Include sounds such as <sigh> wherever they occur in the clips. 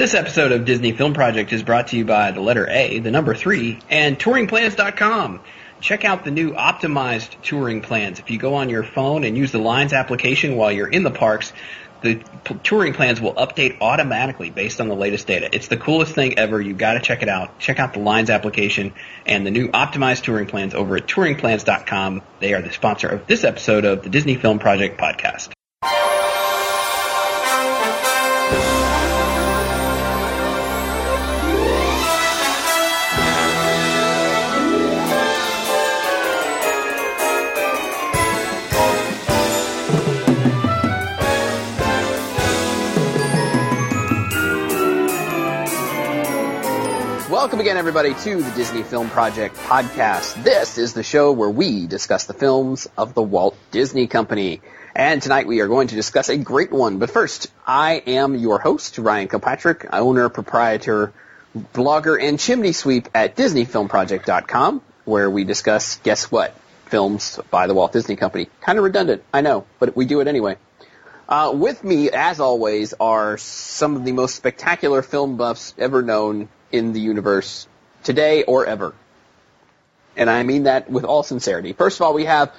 This episode of Disney Film Project is brought to you by the letter A, the number three, and touringplans.com. Check out the new optimized touring plans. If you go on your phone and use the Lines application while you're in the parks, the touring plans will update automatically based on the latest data. It's the coolest thing ever. You've got to check it out. Check out the Lines application and the new optimized touring plans over at touringplans.com. They are the sponsor of this episode of the Disney Film Project podcast. Welcome again, everybody, to the Disney Film Project podcast. This is the show where we discuss the films of the Walt Disney Company. And tonight we are going to discuss a great one. But first, I am your host, Ryan Kilpatrick, owner, proprietor, blogger, and chimney sweep at DisneyFilmProject.com, where we discuss, guess what, films by the Walt Disney Company. Kind of redundant, I know, but we do it anyway. Uh, with me, as always, are some of the most spectacular film buffs ever known in the universe today or ever. And I mean that with all sincerity. First of all, we have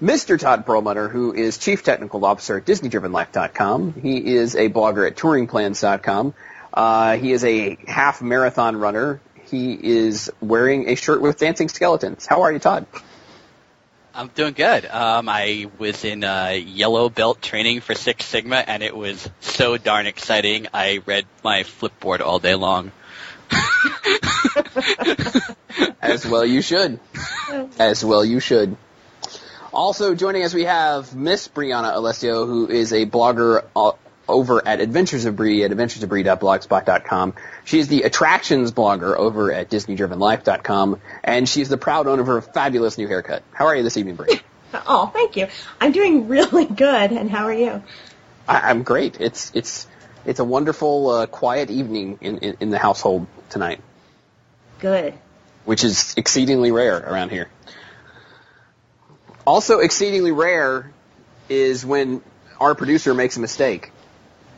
Mr. Todd Perlmutter, who is Chief Technical Officer at DisneyDrivenLife.com. He is a blogger at TouringPlans.com. Uh, he is a half marathon runner. He is wearing a shirt with dancing skeletons. How are you, Todd? I'm doing good. Um, I was in uh, yellow belt training for Six Sigma, and it was so darn exciting. I read my Flipboard all day long. <laughs> As well you should. As well you should. Also joining us we have Miss Brianna Alessio, who is a blogger uh, over at Adventures of Bree at adventuresofbree.blogspot.com. is the attractions blogger over at DisneyDrivenLife.com, and she's the proud owner of her fabulous new haircut. How are you this evening, Bree? Oh, thank you. I'm doing <laughs> really good, and how are you? I, I'm great. It's it's it's a wonderful, uh, quiet evening in, in, in the household tonight, Good. which is exceedingly rare around here. Also, exceedingly rare is when our producer makes a mistake.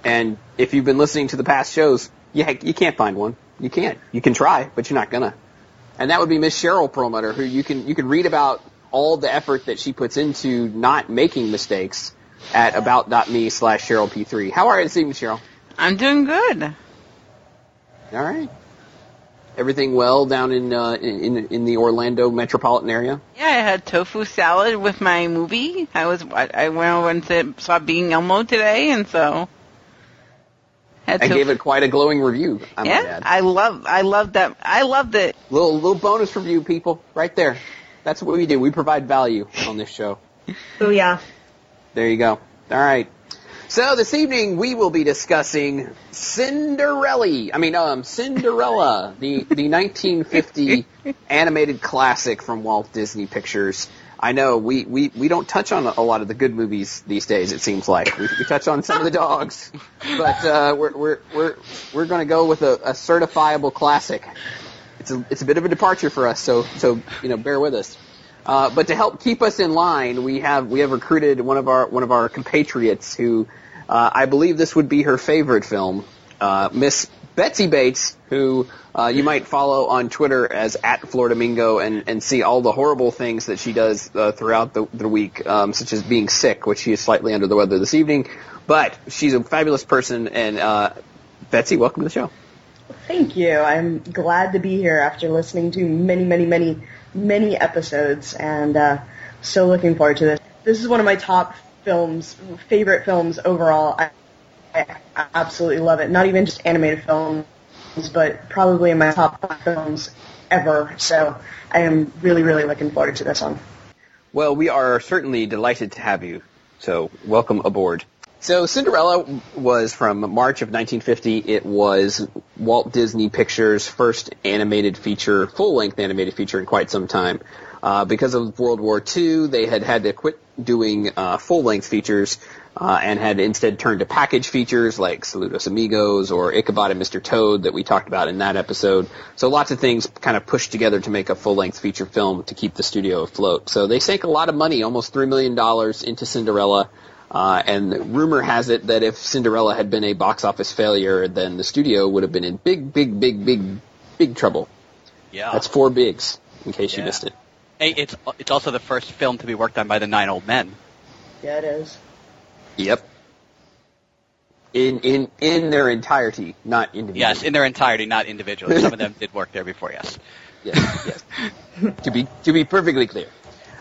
And if you've been listening to the past shows, you, you can't find one. You can't. You can try, but you're not gonna. And that would be Miss Cheryl Perlmutter, who you can you can read about all the effort that she puts into not making mistakes at about.me slash Cheryl P3. How are you this evening, Cheryl? I'm doing good. All right. Everything well down in uh, in in the Orlando metropolitan area. Yeah, I had tofu salad with my movie. I was I I went over and said- saw Being Elmo today, and so had I gave it quite a glowing review. I might yeah, add. I love I love that. I loved it. Little little bonus review, people, right there. That's what we do. We provide value on this show. <laughs> Oh yeah. There you go. All right. So this evening we will be discussing Cinderella. I mean, um, Cinderella, the the 1950 <laughs> animated classic from Walt Disney Pictures. I know we, we, we don't touch on a lot of the good movies these days. It seems like we, we touch on some of the dogs, but uh, we're we're we're we're going to go with a, a certifiable classic. It's a it's a bit of a departure for us, so so you know bear with us. Uh, but to help keep us in line, we have we have recruited one of our one of our compatriots who uh, I believe this would be her favorite film, uh, Miss Betsy Bates, who uh, you might follow on Twitter as at Floridamingo and and see all the horrible things that she does uh, throughout the, the week, um, such as being sick, which she is slightly under the weather this evening. But she's a fabulous person, and uh, Betsy, welcome to the show. Thank you. I'm glad to be here after listening to many, many, many, many episodes, and uh, so looking forward to this. This is one of my top films, favorite films overall. I, I absolutely love it. Not even just animated films, but probably in my top five films ever. So I am really, really looking forward to this one. Well, we are certainly delighted to have you. So, welcome aboard. So, Cinderella was from March of 1950. It was Walt Disney Pictures' first animated feature, full-length animated feature in quite some time. Uh, because of World War II, they had had to quit doing uh, full-length features uh, and had instead turned to package features like Saludos Amigos or Ichabod and Mr. Toad that we talked about in that episode. So lots of things kind of pushed together to make a full-length feature film to keep the studio afloat. So they sank a lot of money, almost $3 million into Cinderella. Uh, and rumor has it that if Cinderella had been a box office failure, then the studio would have been in big, big, big, big, big trouble. Yeah. That's four bigs, in case you missed it. Hey, it's it's also the first film to be worked on by the Nine Old Men. Yeah, it is. Yep. In in in their entirety, not individually. Yes, in their entirety, not individually. Some of them did work there before. Yes. <laughs> yes, yes. to be to be perfectly clear.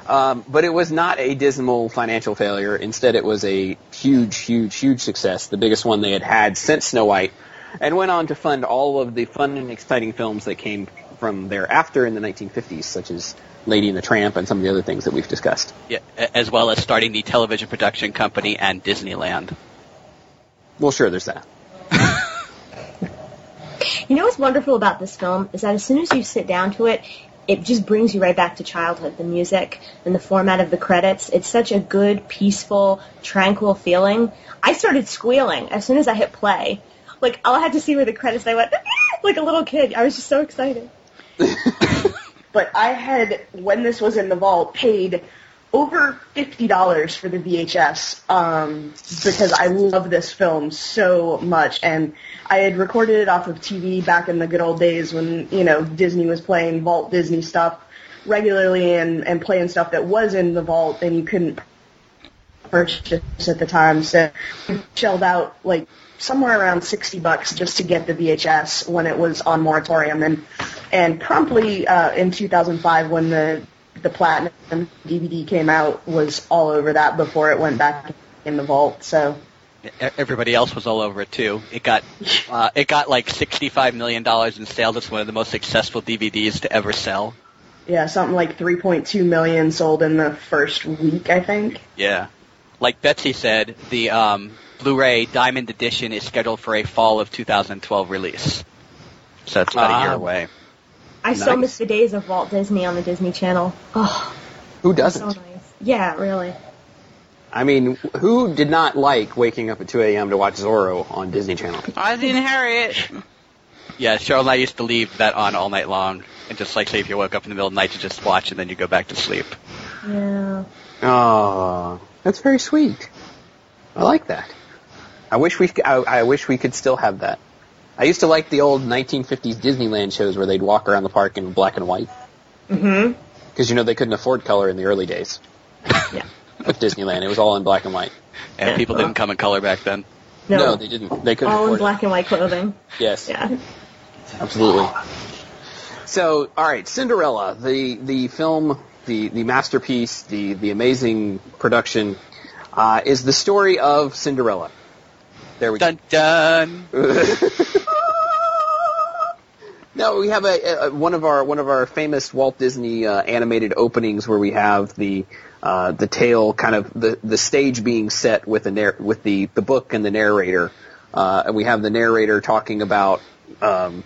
Um, but it was not a dismal financial failure. Instead, it was a huge, huge, huge success, the biggest one they had had since Snow White, and went on to fund all of the fun and exciting films that came from thereafter in the 1950s, such as Lady and the Tramp and some of the other things that we've discussed. Yeah, as well as starting the television production company and Disneyland. Well, sure, there's that. <laughs> You know what's wonderful about this film is that as soon as you sit down to it, it just brings you right back to childhood. The music and the format of the credits. It's such a good, peaceful, tranquil feeling. I started squealing as soon as I hit play. Like all I had to see were the credits. And I went <laughs> like a little kid. I was just so excited. <laughs> But I had, when this was in the vault, paid over fifty dollars for the VHS um, because I love this film so much, and I had recorded it off of TV back in the good old days when you know Disney was playing Vault Disney stuff regularly and and playing stuff that was in the vault, and you couldn't purchase at the time. So shelled out like somewhere around 60 bucks just to get the VHS when it was on moratorium and and promptly uh, in 2005 when the the platinum DVD came out was all over that before it went back in the vault. So Everybody else was all over it too. It got uh, it got like sixty-five million dollars in sales. It's one of the most successful DVDs to ever sell. yeah, something like 3.2 million sold in the first week, I think. Yeah, like Betsy said, the um, Blu-ray Diamond Edition is scheduled for a fall of 2012 release. So it's about a year away. I so Nice. miss the days of Walt Disney on the Disney Channel. Oh, Who doesn't? nice. Yeah, really. I mean, who did not like waking up at 2 a.m. to watch Zorro on Disney Channel? Ozzy and Harriet. Yeah, Cheryl and I used to leave that on all night long, and just like say if you woke up in the middle of the night, you just watch and then you go back to sleep. Yeah. Oh, that's very sweet. I like that. I wish we I wish we could still have that. I used to like the old 1950s Disneyland shows where they'd walk around the park in black and white Mm-hmm. because you know they couldn't afford color in the early days. Yeah. With Disneyland, it was all in black and white. And people didn't come in color back then. No, they didn't. They couldn't all in afford black and white clothing. Yes, Yeah. absolutely. So, all right, Cinderella, the the film, the the masterpiece, the the amazing production, uh, is the story of Cinderella. There we go. Dun dun. <laughs> No, we have a, a one of our one of our famous Walt Disney uh, animated openings where we have the uh, the tale kind of the, the stage being set with the narr- with the, the book and the narrator, uh, and we have the narrator talking about um,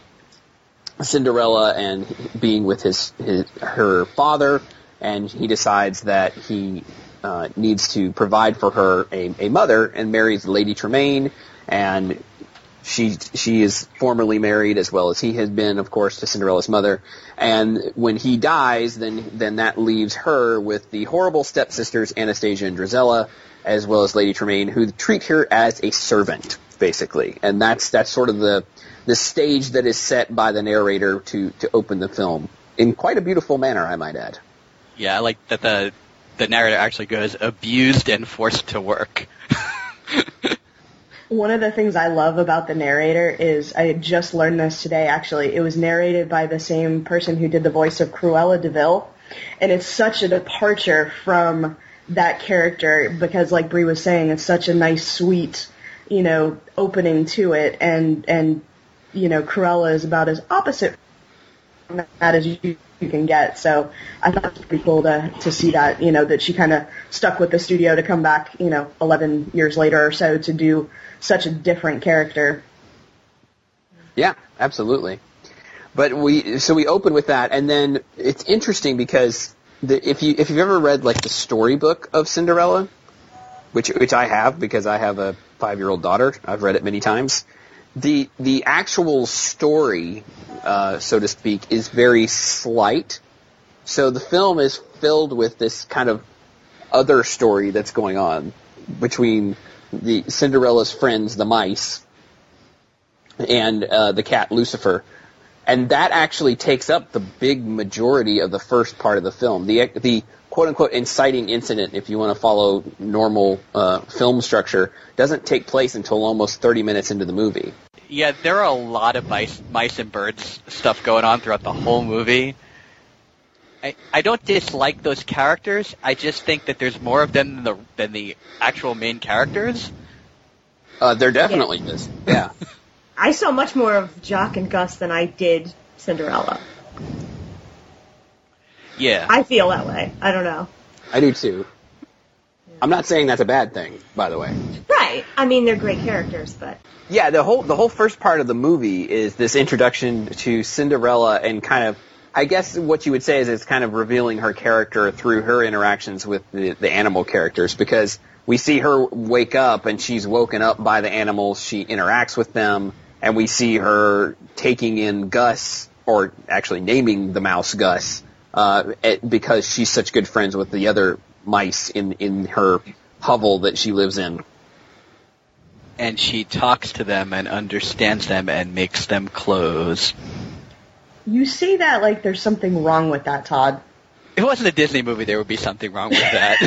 Cinderella and being with his, his her father, and he decides that he uh, needs to provide for her a, a mother and marries Lady Tremaine, and she she is formerly married as well as he had been, of course, to Cinderella's mother. And when he dies, then then that leaves her with the horrible stepsisters Anastasia and Drizella, as well as Lady Tremaine, who treat her as a servant, basically. And that's that's sort of the the stage that is set by the narrator to to open the film in quite a beautiful manner, I might add. Yeah, I like that the the narrator actually goes abused and forced to work. <laughs> One of the things I love about the narrator is I just learned this today. Actually, it was narrated by the same person who did the voice of Cruella De Vil, and it's such a departure from that character because, like Bree was saying, it's such a nice, sweet, you know, opening to it, and and you know, Cruella is about as opposite that as you, you can get. So I thought it was pretty cool to to see that, you know, that she kind of stuck with the studio to come back, you know, 11 years later or so to do such a different character. Yeah, absolutely. But we so we open with that, and then it's interesting because the, if you if you've ever read like the storybook of Cinderella, which which I have because I have a five year old daughter, I've read it many times. The the actual story, uh, so to speak, is very slight. So the film is filled with this kind of other story that's going on between the Cinderella's friends, the mice, and uh, the cat Lucifer, and that actually takes up the big majority of the first part of the film. The the quote unquote inciting incident, if you want to follow normal uh, film structure, doesn't take place until almost 30 minutes into the movie. Yeah, there are a lot of mice, mice and birds stuff going on throughout the whole movie. I, I don't dislike those characters. I just think that there's more of them than the than the actual main characters. Uh, there definitely is. Yeah. <laughs> I saw much more of Jaq and Gus than I did Cinderella. Yeah. I feel that way. I don't know. I do too. I'm not saying that's a bad thing, by the way. Right. I mean, they're great characters, but Yeah, the whole the whole first part of the movie is this introduction to Cinderella and kind of I guess what you would say is it's kind of revealing her character through her interactions with the, the animal characters because we see her wake up and she's woken up by the animals, she interacts with them, and we see her taking in Gus, or actually naming the mouse Gus, uh, it- because she's such good friends with the other mice in, in her hovel that she lives in. and she talks to them and understands them and makes them close. You say that like there's something wrong with that, Todd. If it wasn't a Disney movie, there would be something wrong with that.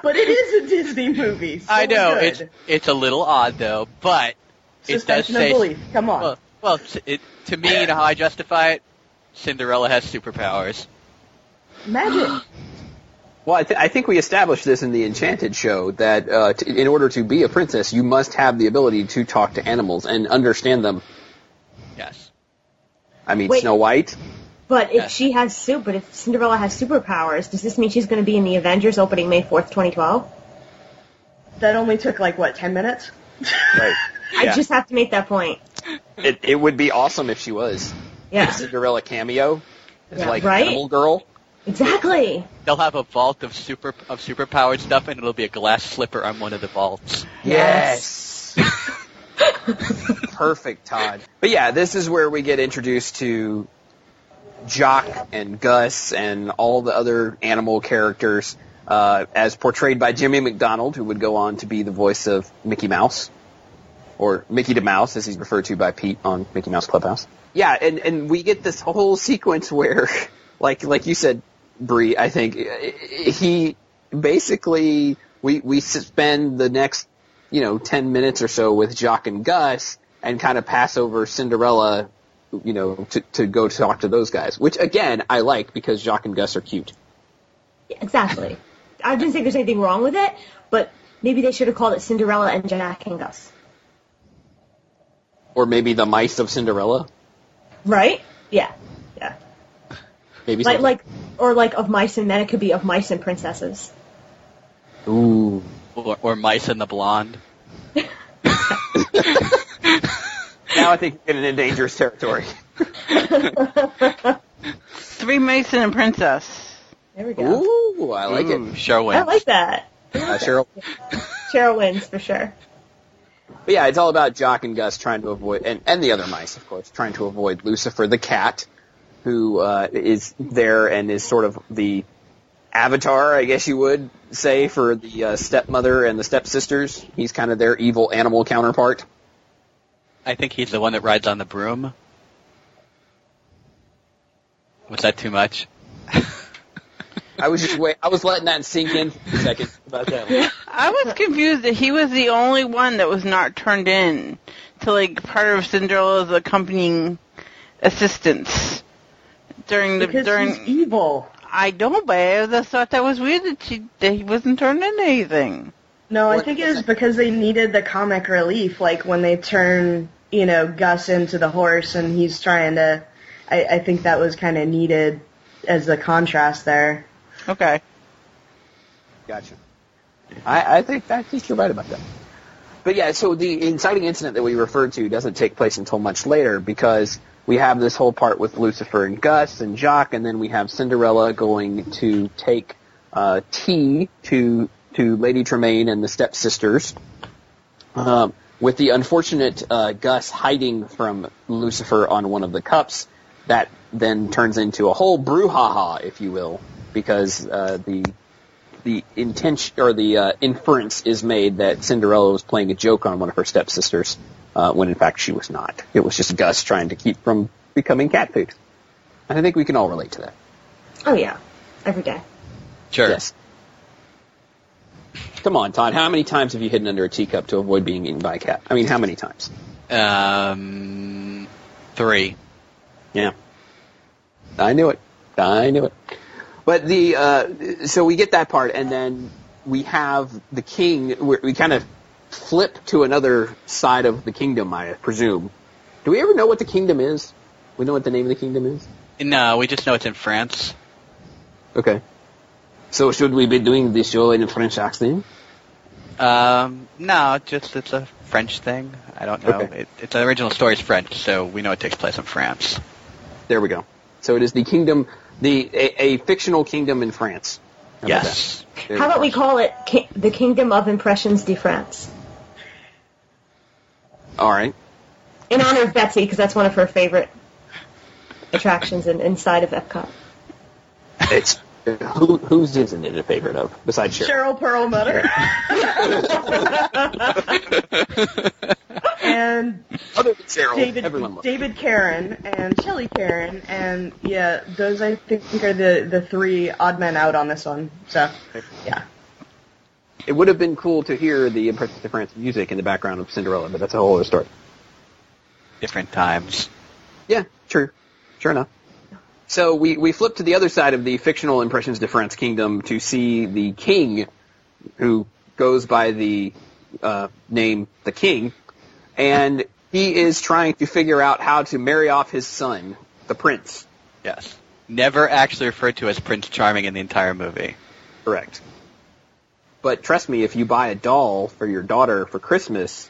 <laughs> but it is a Disney movie. So I know good. it's it's a little odd though, but it does say of belief. Come on. well, well, it, to me, you know how I justify it. Cinderella has superpowers. Magic. <gasps> Well, I, th- I think we established this in the Enchanted show that uh, t- in order to be a princess, you must have the ability to talk to animals and understand them. Yes. I mean, Wait. Snow White. but if Yes. she has soup, but if Cinderella has superpowers, does this mean she's going to be in the Avengers opening May fourth, twenty twelve? that only took like what ten minutes. Right. <laughs> I just have to make that point. It, it would be awesome if she was. Yeah, Cinderella cameo. As Yeah, like right? Animal Girl. exactly. They'll have a vault of super of superpowered stuff, and it'll be a glass slipper on one of the vaults. Yes. <laughs> Perfect, Todd. But yeah, this is where we get introduced to Jaq and Gus and all the other animal characters, uh, as portrayed by Jimmy MacDonald, who would go on to be the voice of Mickey Mouse, or Mickey the Mouse, as he's referred to by Pete on Mickey Mouse Clubhouse. Yeah, and and we get this whole sequence where, like like you said, Bree, I think he basically we we spend the next you know, 10 minutes or so with Jaq and Gus and kind of pass over Cinderella, you know, to, to go talk to those guys, which again, I like because Jaq and Gus are cute. Exactly. I didn't think there's anything wrong with it, but maybe they should have called it Cinderella and Jaq and Gus. Or maybe the mice of Cinderella. Right? Yeah. Yeah. Maybe Like, something. like, or like of mice and men, it could be of mice and princesses. Ooh. Or, or Mice and the Blonde. <laughs> Now I think we're getting into dangerous territory. <laughs> Three Mason and Princess. There we go. Ooh, I like Ooh, it. Sure I like that. Uh, Cheryl. Cheryl wins for sure. But yeah, it's all about Jaq and Gus trying to avoid, and, and the other mice, of course, trying to avoid Lucifer the cat, who uh, is there and is sort of the avatar, I guess you would say, for the uh, stepmother and the stepsisters. He's kind of their evil animal counterpart. I think he's the one that rides on the broom. Was that too much? <laughs> I was just wait, I was letting that sink in for a second about that. One. I was confused that he was the only one that was not turned in to like part of Cinderella's accompanying assistance during the Because during. he's evil. I don't, but I just thought that was weird that she that he wasn't turned into anything. No, I think it was because they needed the comic relief, like when they turn, you know, Gus into the horse and he's trying to. I, I think that was kind of needed as the contrast there. Okay. Gotcha. I, I think I think you're right about that. But yeah, so the inciting incident that we referred to doesn't take place until much later because we have this whole part with Lucifer and Gus and Jaq, and then we have Cinderella going to take uh, tea to to Lady Tremaine and the stepsisters. Um, with the unfortunate uh, Gus hiding from Lucifer on one of the cups, that then turns into a whole brouhaha, if you will, because uh, the the intention or the uh, inference is made that Cinderella was playing a joke on one of her stepsisters, uh, when in fact she was not. It was just Gus trying to keep from becoming cat food. And I think we can all relate to that. Oh yeah, every day. Sure. Yes. Come on, Todd. How many times have you hidden under a teacup to avoid being eaten by a cat? I mean, how many times? Um, three. Yeah. I knew it. I knew it. But the uh, so we get that part, and then we have the king. We, we kind of flip to another side of the kingdom, I presume. Do we ever know what the kingdom is? We know what the name of the kingdom is. No, we just know it's in France. Okay. So should we be doing this show in a French accent? Um, no, just it's a French thing. I don't know. Okay. It, it's the original story is French, so we know it takes place in France. There we go. So it is the kingdom, the a, a fictional kingdom in France. How Yes. that? There How about we call it ki- the Kingdom of Impressions de France? All right. In honor of Betsy, because that's one of her favorite attractions in, inside of Epcot. It's who whose isn't it a favorite of besides Cheryl? Cheryl Perlmutter. and Other than Cheryl, David. David Karen and Shelly Karen and yeah, those I think are the the three odd men out on this one. So yeah. It would have been cool to hear the Impressions de France music in the background of Cinderella, but that's a whole other story. Different times. Yeah, true. Sure enough. So we, we flip to the other side of the fictional Impressions de France kingdom to see the king, who goes by the uh, name the King, and he is trying to figure out how to marry off his son, the prince. Yes. Never actually referred to as Prince Charming in the entire movie. Correct. But trust me, if you buy a doll for your daughter for Christmas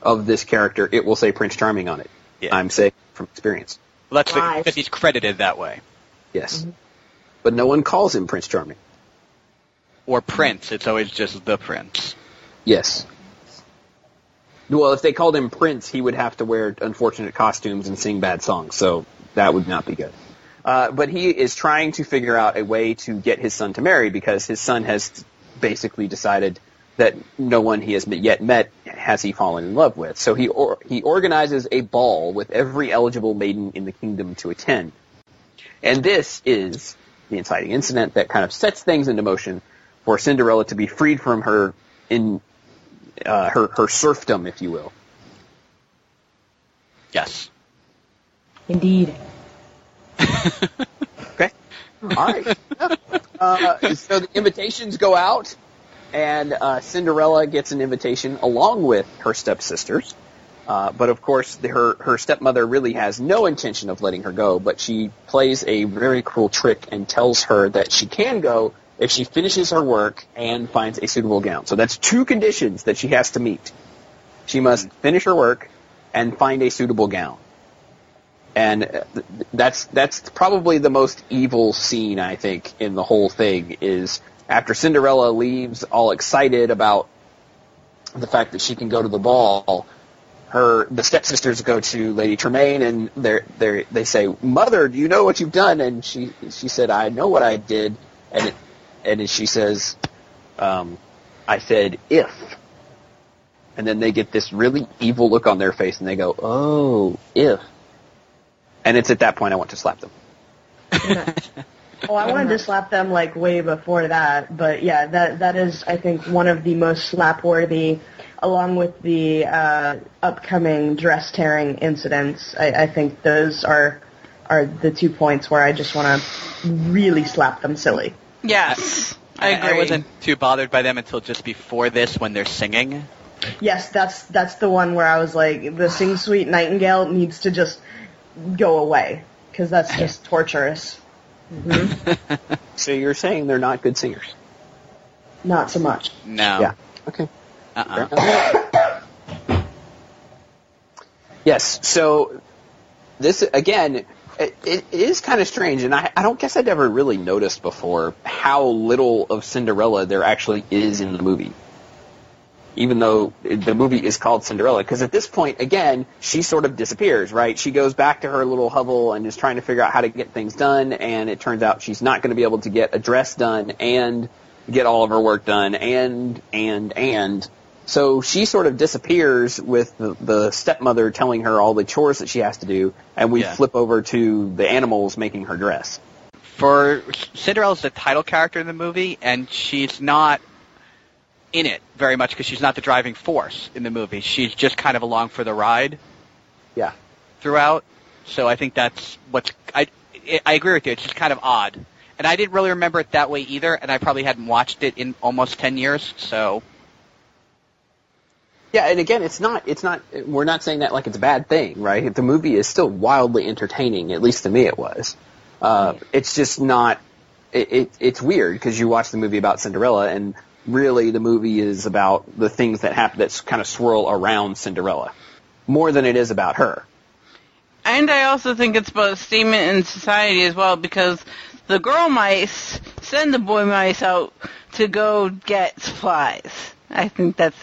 of this character, it will say Prince Charming on it. Yeah. I'm saying from experience. Well, that's Lies. because he's credited that way. Yes. But no one calls him Prince Charming. Or Prince. It's always just the Prince. Yes. Well, if they called him Prince, he would have to wear unfortunate costumes and sing bad songs, so that would not be good. Uh, but he is trying to figure out a way to get his son to marry because his son has basically decided that no one he has yet met has he fallen in love with. So he or, he organizes a ball with every eligible maiden in the kingdom to attend. And this is the inciting incident that kind of sets things into motion for Cinderella to be freed from her in uh, her her serfdom, if you will. Yes. Indeed. <laughs> Okay. All right. <laughs> uh, so the invitations go out, and uh, Cinderella gets an invitation along with her stepsisters. Uh, but of course, the, her her stepmother really has no intention of letting her go. But she plays a very cruel trick and tells her that she can go if she finishes her work and finds a suitable gown. So that's two conditions that she has to meet. She must finish her work and find a suitable gown. And uh, th- that's that's probably the most evil scene I think in the whole thing is after Cinderella leaves all excited about the fact that she can go to the ball. Her the stepsisters go to Lady Tremaine and they they they say, "Mother, do you know what you've done?" And she she said, "I know what I did." And it, and she says, um, "I said if." And then they get this really evil look on their face and they go, "Oh, if." And it's at that point I want to slap them. <laughs> Oh, I wanted to slap them like way before that, but yeah, that that is I think one of the most slap-worthy, along with the uh, upcoming dress tearing incidents. I, I think those are are the two points where I just want to really slap them silly. Yes, I agree. I wasn't too bothered by them until just before this when they're singing. Yes, that's that's the one where I was like, the sing sweet nightingale needs to just go away because that's just torturous. Mm-hmm. So you're saying they're not good singers? Not so much. No. Yeah. Okay. Uh-uh. Yes. So this again, it, it is kind of strange, and I, I don't guess I'd ever really noticed before how little of Cinderella there actually is in the movie. Even though the movie is called Cinderella, because at this point, again, she sort of disappears, right? She goes back to her little hovel and is trying to figure out how to get things done, and it turns out she's not going to be able to get a dress done and get all of her work done, and and and so she sort of disappears with the, the stepmother telling her all the chores that she has to do, and we Yeah. flip over to the animals making her dress. For Cinderella's the title character in the movie, and she's not in it very much because she's not the driving force in the movie. She's just kind of along for the ride Yeah. throughout. So I think that's what's I I agree with you. It's just kind of odd, and I didn't really remember it that way either. And I probably hadn't watched it in almost ten years. So Yeah, and again, it's not, it's not, we're not saying that like it's a bad thing, right? The movie is still wildly entertaining, at least to me it was. Uh, it's just not, it, it it's weird because you watch the movie about Cinderella and really the movie is about the things that happen, that kind of swirl around Cinderella. More than it is about her. And I also think it's about a statement in society as well because the girl mice send the boy mice out to go get supplies. I think that's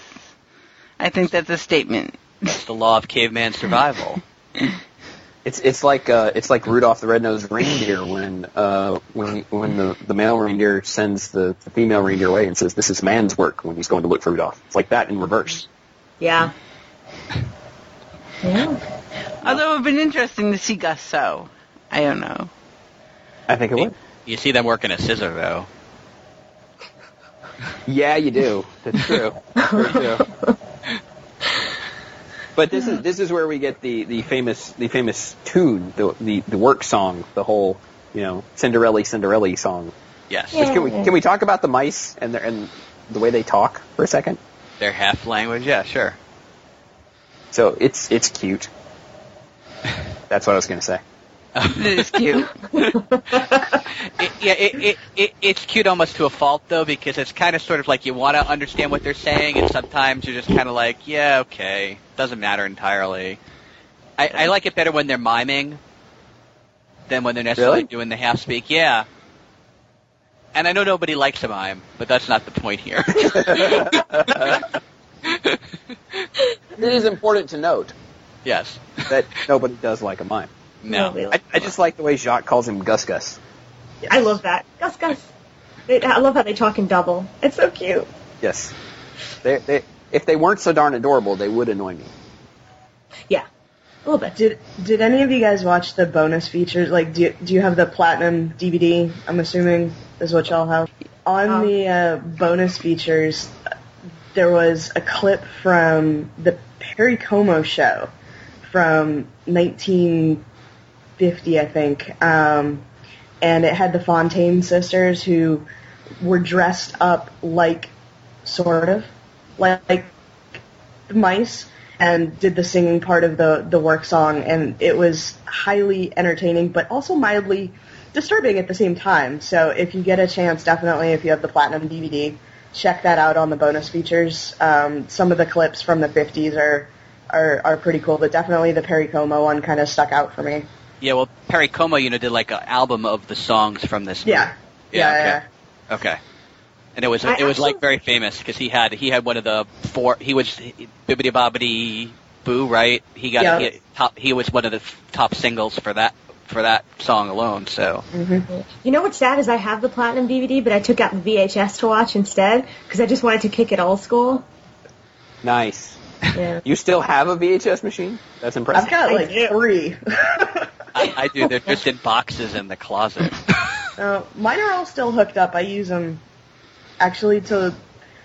I think that's a statement. it's the law of caveman survival. <laughs> It's it's like uh, it's like Rudolph the Red-Nosed Reindeer when uh, when when the, the male reindeer sends the, the female reindeer away and says this is man's work when he's going to look for Rudolph. It's like that in reverse. Yeah. Yeah. Although it would have been interesting to see Gus sew. I don't know. I think it would. You see them working a scissor though. Yeah, you do. That's true. Very true. <laughs> But this is this is where we get the, the famous the famous tune, the, the the work song, the whole you know Cinderella Cinderella song. Yes, Yeah. Can we can we talk about the mice and their, and the way they talk for a second? their half language. Yeah, sure. So it's it's cute. That's what I was going to say. <laughs> It is cute. <laughs> It, yeah, it, it, it, it's cute almost to a fault though because it's kind of sort of like you want to understand what they're saying, and sometimes you're just kind of like, yeah, okay, doesn't matter entirely. I, I like it better when they're miming than when they're necessarily Really? doing the half speak. Yeah. And I know nobody likes a mime, but that's not the point here. <laughs> It is important to note yes. that nobody does like a mime. No. Nobody I, likes I just like the way Jaq calls him Gus Gus. I love that. Gus Gus. They, I love how they talk in double. It's so cute. Yes. They, they, if they weren't so darn adorable, they would annoy me. Yeah. A little bit. Did Did any of you guys watch the bonus features? Like, do you, do you have the platinum DVD? I'm assuming is what y'all have. On Um. the uh, bonus features, there was a clip from the Perry Como show from 1950, I think, um, and it had the Fontane sisters who were dressed up like, sort of, like, like mice and did the singing part of the the work song. And it was highly entertaining but also mildly disturbing at the same time. So if you get a chance definitely if you have the platinum dvd check that out on the bonus features. Um, some of the clips from the 50s are are, are pretty cool but definitely the perry como one kind of stuck out for me Yeah, well, Perry Como, you know, did like an album of the songs from this. movie. yeah Yeah, yeah, okay. Okay. And it was I it was like very famous because he had he had one of the four he was bibbity bobbity boo right he got Yeah. he, top he was one of the f- top singles for that for that song alone so mm-hmm. You know what's sad is I have the platinum DVD, but I took out the VHS to watch instead because I just wanted to kick it old school. Nice. Yeah. You still have a VHS machine? That's impressive. i've got like three <laughs> I, I do they're just in boxes in the closet <laughs> Uh, mine are all still hooked up. I use them actually to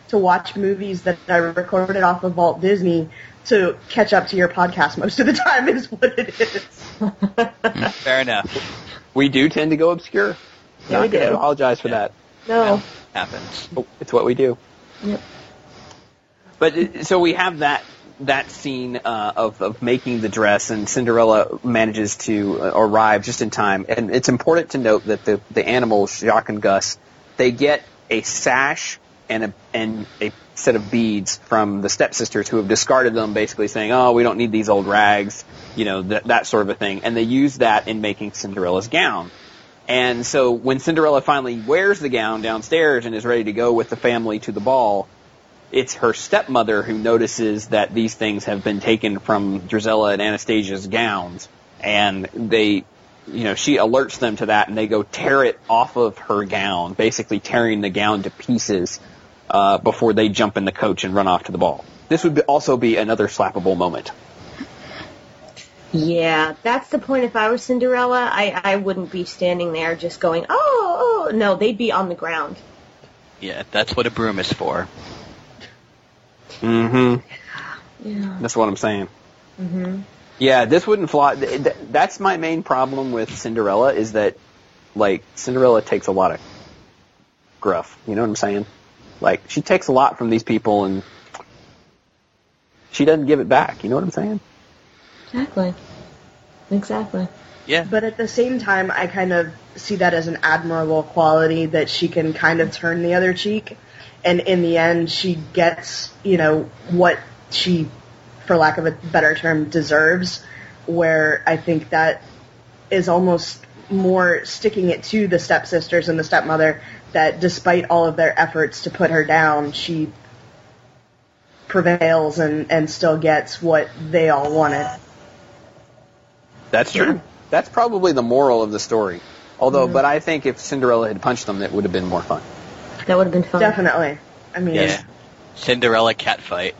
to watch movies that I recorded off of Vault Disney to catch up to your podcast most of the time <laughs> is what it is. <laughs> fair enough We do tend to go obscure. Yeah, Not we gonna do. apologize for Yeah. that. No. happens Oh, It's what we do. Yep. But so we have that that scene uh, of of making the dress, and Cinderella manages to uh, arrive just in time. And it's important to note that the the animals, Jaq and Gus, they get a sash and a and a set of beads from the stepsisters who have discarded them, basically saying, "Oh, we don't need these old rags," you know, that that sort of a thing. And they use that in making Cinderella's gown. And so when Cinderella finally wears the gown downstairs and is ready to go with the family to the ball, it's her stepmother who notices that these things have been taken from Drizella and Anastasia's gowns, and they you know, she alerts them to that, and they go tear it off of her gown, basically tearing the gown to pieces uh, before they jump in the coach and run off to the ball. This would be, also be another slappable moment. Yeah, that's the point. If I were Cinderella, I, I wouldn't be standing there just going, oh, oh. No, they'd be on the ground. Yeah, that's what a broom is for. Mm-hmm. Yeah. That's what I'm saying. hmm Yeah, this wouldn't fly. th- th- That's my main problem with Cinderella is that, like, Cinderella takes a lot of gruff. You know what I'm saying? Like, she takes a lot from these people and she doesn't give it back. You know what I'm saying? Exactly. Exactly. Yeah. But at the same time, I kind of see that as an admirable quality that she can kind of turn the other cheek. And in the end, she gets, you know, what she, for lack of a better term, deserves. Where I think that is almost more sticking it to the stepsisters and the stepmother that despite all of their efforts to put her down, she prevails and, and still gets what they all wanted. That's true. That's probably the moral of the story. Although, mm-hmm. but I think if Cinderella had punched them, it would have been more fun. That would have been fun. Definitely. I mean, Yeah. Cinderella cat fight.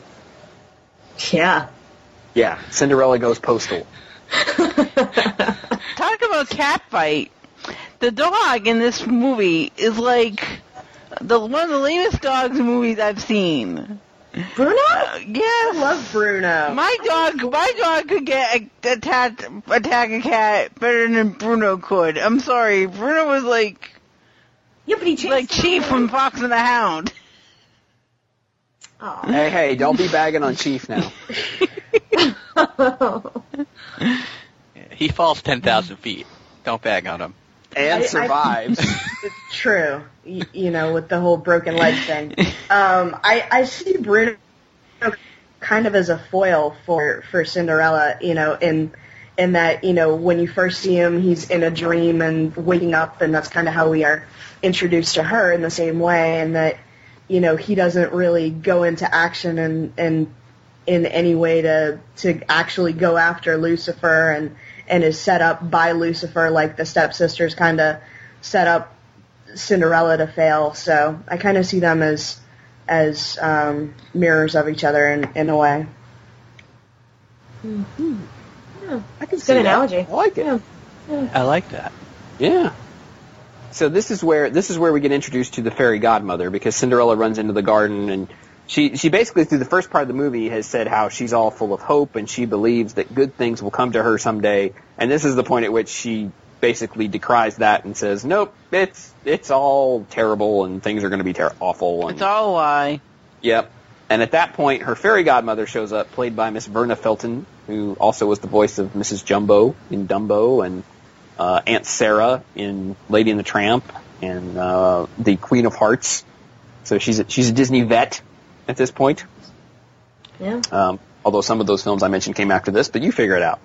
Yeah. Yeah, Cinderella goes postal. <laughs> Talk about cat fight. The dog in this movie is like the one of the lamest dogs movies I've seen. Bruno? Uh, yes. I love Bruno. My dog, my dog could get a- attacked, attack a cat better than Bruno could. I'm sorry, Bruno was like Yeah, but he chased like Chief from Fox and the Hound. Oh. Hey, hey, don't be bagging on Chief now. <laughs> <laughs> He falls 10,000 feet. Don't bag on him. And I- I- survives. It's <laughs> true. Y- you know, with the whole broken leg thing. Um, I, I see Bruno kind of as a foil for, for Cinderella, you know, in, in that, you know, when you first see him, he's in a dream and waking up, and that's kind of how we are introduced to her in the same way, and that, you know, he doesn't really go into action and, and in any way to, to actually go after Lucifer and, and is set up by Lucifer like the stepsisters kind of set up Cinderella to fail. So I kind of see them as as um, mirrors of each other in, in a way. I can see Good analogy. I like it. Yeah. I like that. Yeah. So this is where this is where we get introduced to the fairy godmother because Cinderella runs into the garden and she she basically through the first part of the movie has said how she's all full of hope and she believes that good things will come to her someday and this is the point at which she basically decries that and says nope it's it's all terrible and things are going to be ter- awful and It's all a lie. Yep. And at that point, her fairy godmother shows up, played by Miss Verna Felton, who also was the voice of Mrs. Jumbo in Dumbo, and uh, Aunt Sarah in Lady and the Tramp, and uh, the Queen of Hearts. So she's a, she's a Disney vet at this point. Yeah. Um, although some of those films I mentioned came after this, but you figure it out.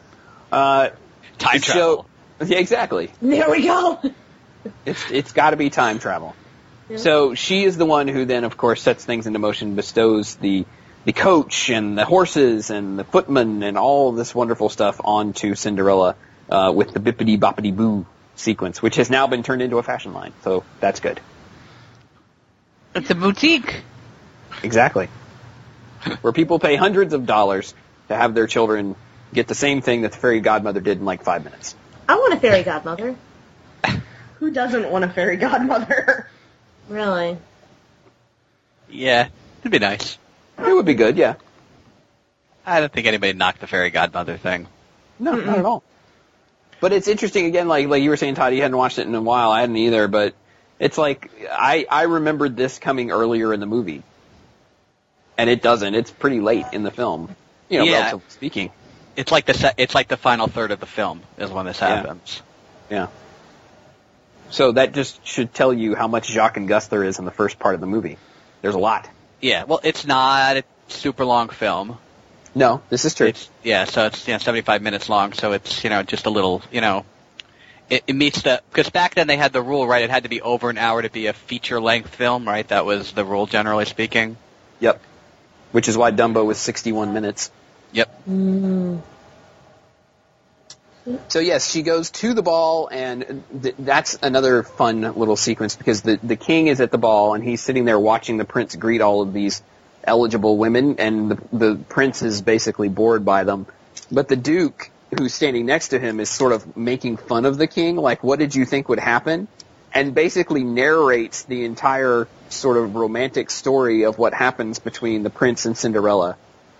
Uh, Time so- travel. yeah, exactly. There we go. It's it's got to be time travel. So she is the one who then, of course, sets things into motion, bestows the the coach and the horses and the footman and all this wonderful stuff onto Cinderella uh, with the bippity boppity boo sequence, which has now been turned into a fashion line. So that's good. It's a boutique. Exactly. <laughs> Where people pay hundreds of dollars to have their children get the same thing that the fairy godmother did in like five minutes. I want a fairy godmother. <laughs> Who doesn't want a fairy godmother? <laughs> Really. Yeah, it'd be nice. It would be good, yeah. I don't think anybody knocked the fairy godmother thing. No, not at all. But it's interesting again, like like you were saying, Todd, you hadn't watched it in a while. I hadn't either, but it's like I I remembered this coming earlier in the movie, and it doesn't. It's pretty late in the film, you know, Yeah. relatively speaking. It's like the se- it's like the final third of the film is when this Yeah. happens. Yeah. So that just should tell you how much Jaq and Gus there is in the first part of the movie. There's a lot. Yeah, well, it's not a super long film. No, this is true. It's yeah, so it's you know 75 minutes long, so it's you know just a little you know. It, it meets the because back then they had the rule right. It had to be over an hour to be a feature length film, right? That was the rule generally speaking. Yep. Which is why Dumbo was 61 minutes. Yep. Mm. So yes, she goes to the ball, and th- that's another fun little sequence because the the king is at the ball and he's sitting there watching the prince greet all of these eligible women, and the, the prince is basically bored by them. But the duke, who's standing next to him, is sort of making fun of the king, like, "What did you think would happen?" And basically narrates the entire sort of romantic story of what happens between the prince and Cinderella,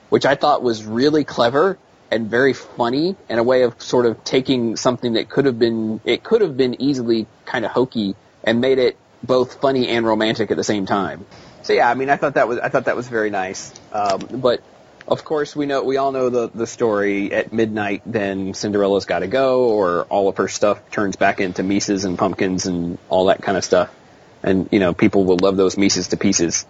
which I thought was really clever and very funny and a way of sort of taking something that could have been it could have been easily kind of hokey and made it both funny and romantic at the same time. So yeah, I mean, I thought that was I thought that was very nice. Um, but of course, we know we all know the the story. At midnight, then Cinderella's got to go, or all of her stuff turns back into meeces and pumpkins and all that kind of stuff. And you know, people will love those meeces to pieces.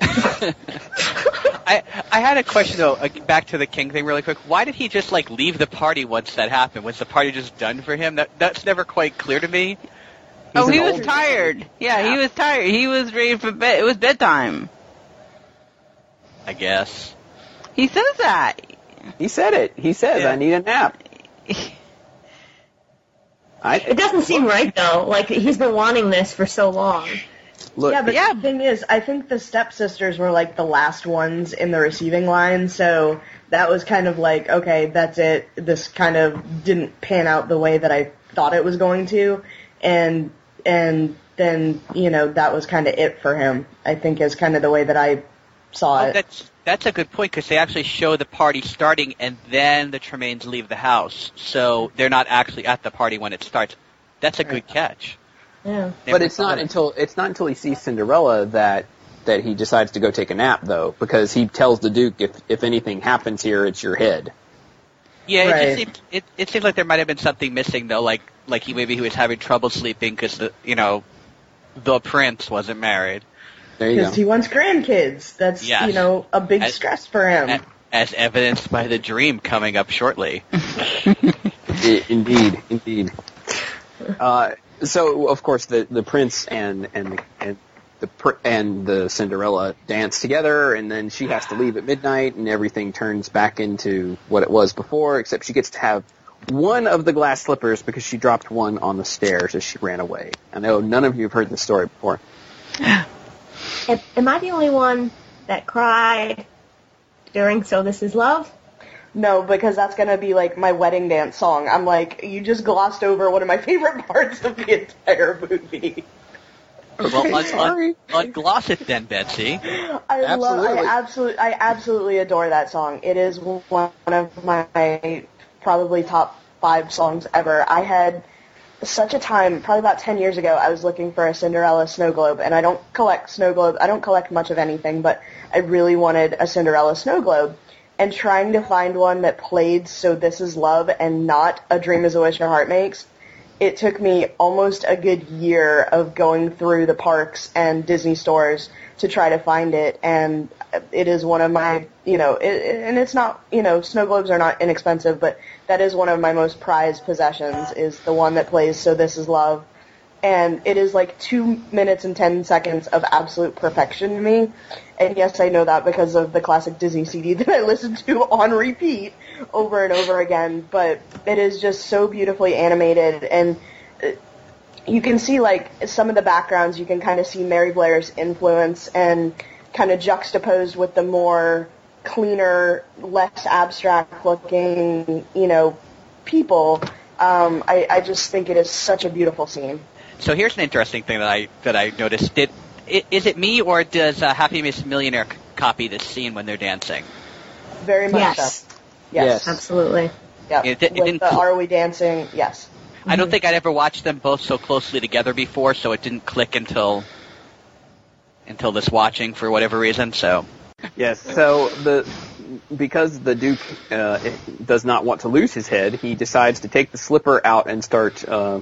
<laughs> I I had a question though. uh, Back to the king thing, really quick. Why did he just like leave the party once that happened? Was the party just done for him? That that's never quite clear to me. oh, he was old- tired. Yeah, he was tired. He was ready for bed. It was bedtime. I guess. He says that. He said it. He says, Yeah. "I need a nap." <laughs> I, It doesn't seem right though. Like he's been wanting this for so long. Look, yeah, but yeah. the thing is, I think the stepsisters were like the last ones in the receiving line, so that was kind of like, okay, that's it. This kind of didn't pan out the way that I thought it was going to, and and then you know that was kind of it for him. I think is kind of the way that I saw Oh, it. that's that's a good point because they actually show the party starting and then the Tremaines leave the house, so they're not actually at the party when it starts. That's a good catch. Yeah. but it's not it. until it's not until he sees Cinderella that that he decides to go take a nap, though, because he tells the Duke, "If if anything happens here, it's your head." Yeah, it Right. just seemed it, it seemed like there might have been something missing though, like like he maybe he was having trouble sleeping because the you know the prince wasn't married. Because he wants grandkids. That's Yes. you know a big As- stress for him. A- As evidenced by the dream coming up shortly. <laughs> Indeed, indeed. <laughs> Uh, so of course the the prince and and and the and the Cinderella dance together, and then she has to leave at midnight, and everything turns back into what it was before, except she gets to have one of the glass slippers because she dropped one on the stairs as she ran away. I know none of you have heard this story before. Am I the only one that cried during "So This Is Love"? No, because that's gonna be like my wedding dance song. I'm like, you just glossed over one of my <laughs> favorite parts of the entire movie. Well, <laughs> un- sorry. un- ungloss it then, Betsy. I love, I absolutely, I absolutely adore that song. It is one of my probably top five songs ever. I had such a time, probably about 10 years ago, I was looking for a Cinderella snow globe, and I don't collect snow globes, I don't collect much of anything, but I really wanted a Cinderella snow globe. And trying to find one that played So This Is Love and not A Dream Is a Wish Your Heart Makes, it took me almost a good year of going through the parks and Disney stores to try to find it, and it is one of my, you know, it, and it's not, you know, snow globes are not inexpensive, but that is one of my most prized possessions. Is the one that plays "So This Is Love," and it is like two minutes and ten seconds of absolute perfection to me. And yes, I know that because of the classic Disney CD <laughs> that I listened to on repeat over and over again. But it is just so beautifully animated, and uh, you can see like some of the backgrounds. You can kind of see Mary Blair's influence, and kind of juxtaposed with the more cleaner, less abstract looking, you know, people. Um, I, I just think it is such a beautiful scene. So here's an interesting thing that I that I noticed. Did is it me or does uh, Happiest Millionaire c- copy this scene when they're dancing? Very much Yes. so. Yes. Yes. Absolutely. Yeah. It di- it With didn't the Are We Dancing? Yes. I don't think I'd ever watched them both so closely together before, so it didn't click until until this watching for whatever reason. So Yes. So the because the Duke uh, does not want to lose his head, he decides to take the slipper out and start uh,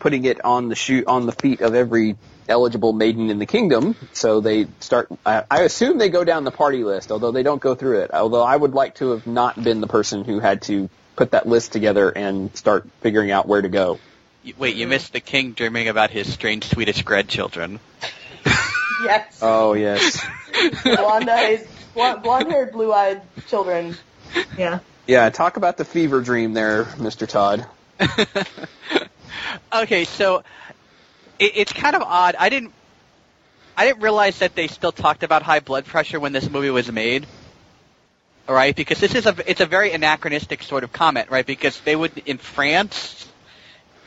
putting it on the shoe on the feet of every eligible maiden in the kingdom. So they start. I, I assume they go down the party list, although they don't go through it. Although I would like to have not been the person who had to put that list together and start figuring out where to go. wait, you missed the king dreaming about his strange Swedish grandchildren. <laughs> Yes. Oh yes. Blonde eyes, blonde haired, blue-eyed children. Yeah. Yeah. Talk about the fever dream there, Mr. Todd. <laughs> okay, so it, it's kind of odd. I didn't I didn't realize that they still talked about high blood pressure when this movie was made. All right, because this is a it's a very anachronistic sort of comment, right? Because they would in France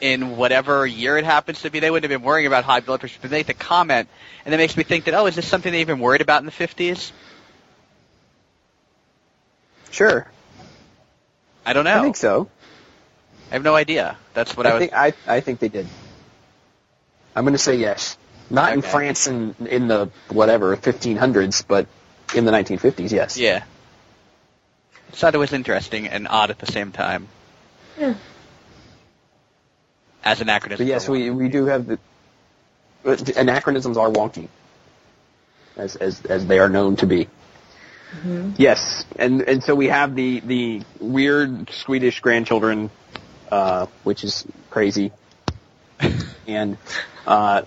in whatever year it happens to be, they wouldn't have been worrying about high blood pressure. But they make the comment, and that makes me think that oh, is this something they even worried about in the fifties? Sure, I don't know. I think so. I have no idea. That's what I, I was. think I I think they did. I'm going to say yes. Not in France in in the whatever 1500s, but in the 1950s, yes. Yeah. I thought it was interesting and odd at the same time. Yeah. As anachronism. But yes, we we do have the the anachronisms are wonky, as as as they are known to be. Mm-hmm. Yes, and and so we have the the weird Swedish grandchildren, uh, which is crazy, and uh,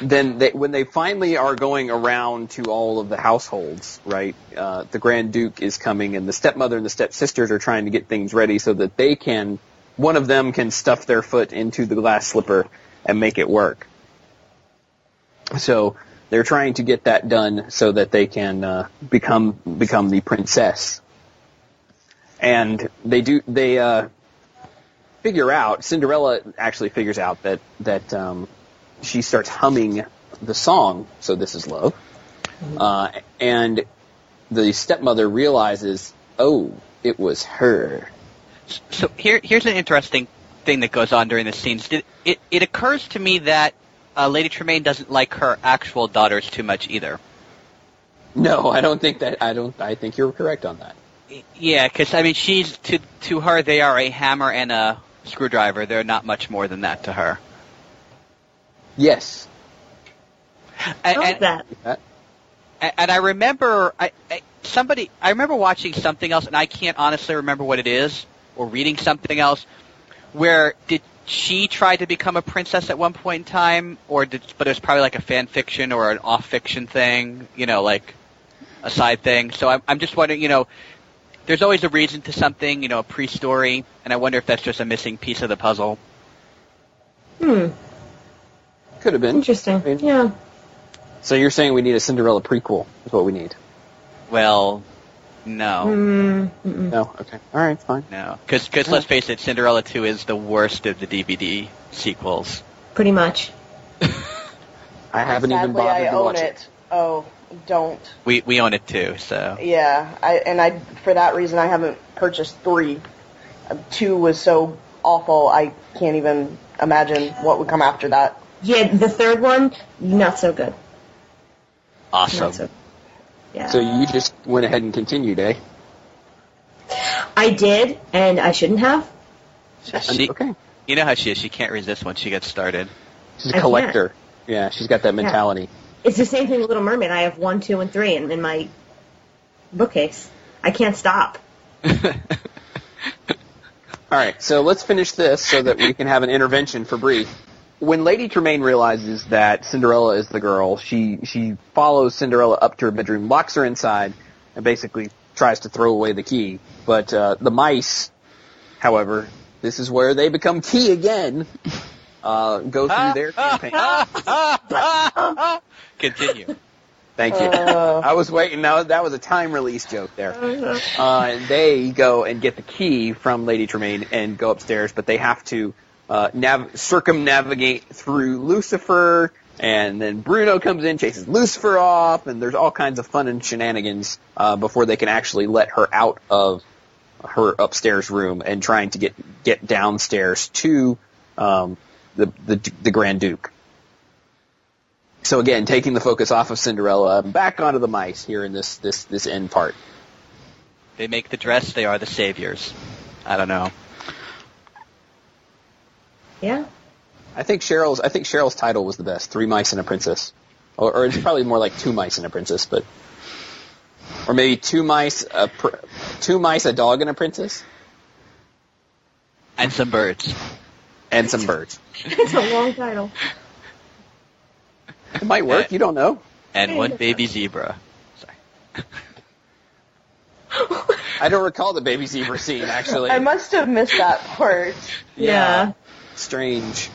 then they, when they finally are going around to all of the households, right? Uh, the Grand Duke is coming, and the stepmother and the stepsisters are trying to get things ready so that they can, one of them can stuff their foot into the glass slipper and make it work. So they're trying to get that done so that they can uh, become become the princess. And they do they uh, figure out Cinderella actually figures out that that um, she starts humming the song "So This Is Love," uh, and the stepmother realizes, oh, it was her. So here, here's an interesting thing that goes on during the scenes. Did, it, it occurs to me that uh, Lady Tremaine doesn't like her actual daughters too much either. No, I don't think that. I don't. I think you're correct on that. Yeah, because I mean, she's to to her they are a hammer and a screwdriver. They're not much more than that to her. Yes. And, and, that. That- and I remember I, I somebody I remember watching something else, and I can't honestly remember what it is, or reading something else, where did she try to become a princess at one point in time, or did but it was probably like a fan fiction or an off fiction thing, you know, like a side thing. So I'm I'm just wondering, you know, there's always a reason to something, you know, a pre-story, and I wonder if that's just a missing piece of the puzzle. Hmm. Could have been. Interesting. mean- Yeah. So you're saying we need a Cinderella prequel? Is what we need? Well, no. Mm, mm-mm. No. Okay. All right. Fine. No, because let's face it, Cinderella 2 is the worst of the DVD sequels. Pretty much. <laughs> I haven't even bothered I to own watch it. it. Oh, don't. We we own it too, so Yeah, I and I for that reason I haven't purchased three. Two was so awful I can't even imagine what would come after that. Yeah, the third one, not so good. awesome. So. Yeah. So you just went ahead and continued, eh? I did, and I shouldn't have. She, okay. you know how she is. She can't resist once she gets started. She's a collector. Yeah, she's got that mentality. It's the same thing with Little Mermaid. I have one, two, and three in, in my bookcase. I can't stop. <laughs> All right, so let's finish this so that we can have an intervention for Bree. When Lady Tremaine realizes that Cinderella is the girl, she she follows Cinderella up to her bedroom, locks her inside, and basically tries to throw away the key. But uh, the mice, however, this is where they become key again. Uh, go through <laughs> their campaign. <laughs> Continue. Thank you. Uh. I was waiting. That was, that was a time release joke there. Uh, they go and get the key from Lady Tremaine and go upstairs, but they have to uh, nav- circumnavigate through Lucifer, and then Bruno comes in, chases Lucifer off, and there's all kinds of fun and shenanigans uh, before they can actually let her out of her upstairs room and trying to get get downstairs to um, the, the the Grand Duke. So again, taking the focus off of Cinderella, back onto the mice here in this this this end part. They make the dress. They are the saviors. I don't know. Yeah. I think Cheryl's I think Cheryl's title was the best. Three mice and a princess, or, or it's probably more like two mice and a princess, but or maybe two mice, a pr- two mice, a dog, and a princess, And some birds. and some birds. <laughs> It's a long title. It might work. You don't know. And one baby zebra. Sorry. <laughs> I don't recall the baby zebra scene actually. I must have missed that part. yeah. Strange.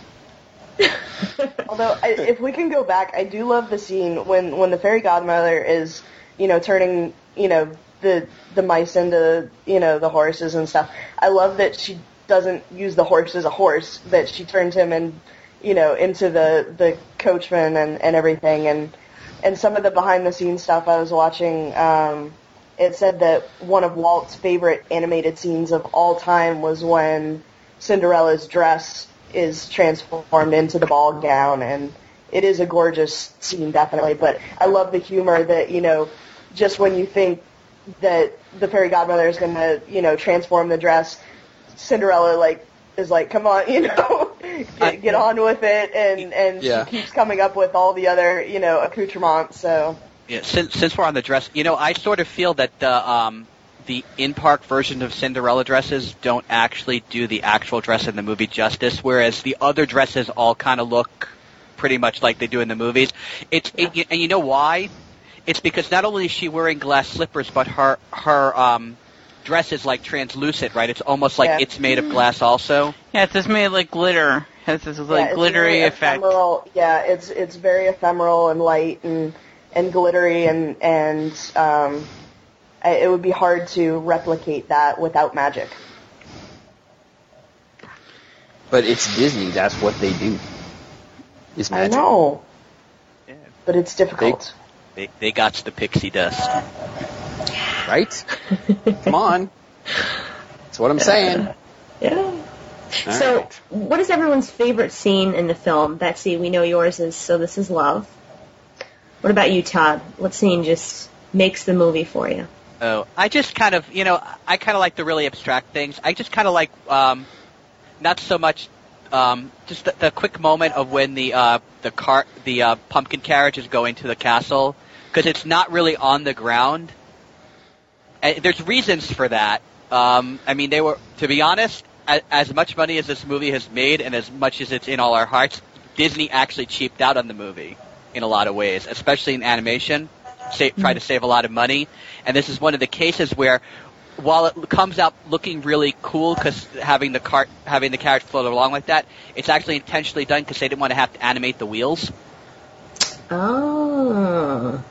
<laughs> Although, I, if we can go back, I do love the scene when when the fairy godmother is, you know, turning, you know, the the mice into, you know, the horses and stuff. I love that she doesn't use the horse as a horse; that she turns him and, you know, into the the coachman and and everything. And and some of the behind the scenes stuff I was watching. Um, it said that one of Walt's favorite animated scenes of all time was when Cinderella's dress is transformed into the ball gown and it is a gorgeous scene definitely but i love the humor that you know just when you think that the fairy godmother is going to you know transform the dress cinderella like is like come on <laughs> you know get, get on with it and and Yeah. she keeps coming up with all the other you know accoutrements so Yeah, since since we're on the dress, you know, I sort of feel that the um the in park version of Cinderella dresses don't actually do the actual dress in the movie justice, whereas the other dresses all kind of look pretty much like they do in the movies. It's it, and you know why? It's because not only is she wearing glass slippers, but her her um dress is like translucent, right? It's almost like Yeah. it's made of glass also. Yeah, it's just made like glitter. Has this like it's glittery very effect. Ephemeral. Yeah, it's it's very ephemeral and light and and glittery and and um, it would be hard to replicate that without magic. But it's Disney. That's what they do. Is I magic. know, Yeah. but it's difficult. They they got the pixie dust. Right? <laughs> Come on. That's what I'm saying. Yeah. All so, right. what is everyone's favorite scene in the film? Betsy, we know yours is So This Is Love. What about you, Todd? What scene just makes the movie for you? Oh, I just kind of, you know, I kind of like the really abstract things. I just kind of like, um, not so much, um, just the, the quick moment of when the uh, the cart, the uh, pumpkin carriage is going to the castle, because it's not really on the ground. And there's reasons for that. Um, I mean, they were, to be honest, as, as much money as this movie has made, and as much as it's in all our hearts, Disney actually cheaped out on the movie in a lot of ways, especially in animation. Sa- try to save a lot of money, and this is one of the cases where, while it comes out looking really cool because having the cart, having the carriage float along like that, it's actually intentionally done because they didn't want to have to animate the wheels, Oh.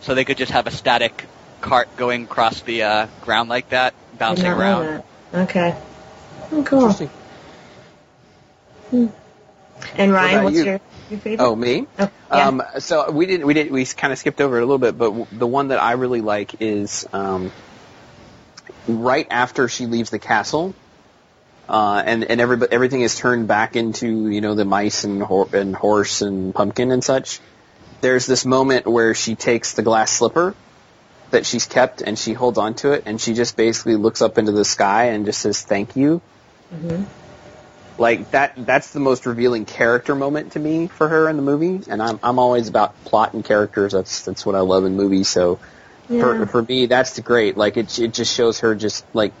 so they could just have a static cart going across the uh, ground like that, bouncing not around. Okay. Oh, cool. Interesting. And Ryan, about what's you? your, your favorite? Oh, me? Oh, yeah. Um, so we didn't, we didn't, we kind of skipped over it a little bit, but w- the one that I really like is um, right after she leaves the castle, uh, and and every, everything is turned back into you know the mice and hor- and horse and pumpkin and such. There's this moment where she takes the glass slipper that she's kept and she holds on to it and she just basically looks up into the sky and just says thank you. Mm-hmm. Like that that's the most revealing character moment to me for her in the movie and I'm I'm always about plot and characters. That's that's what I love in movies. So Yeah. for for me that's the great. Like it it just shows her just like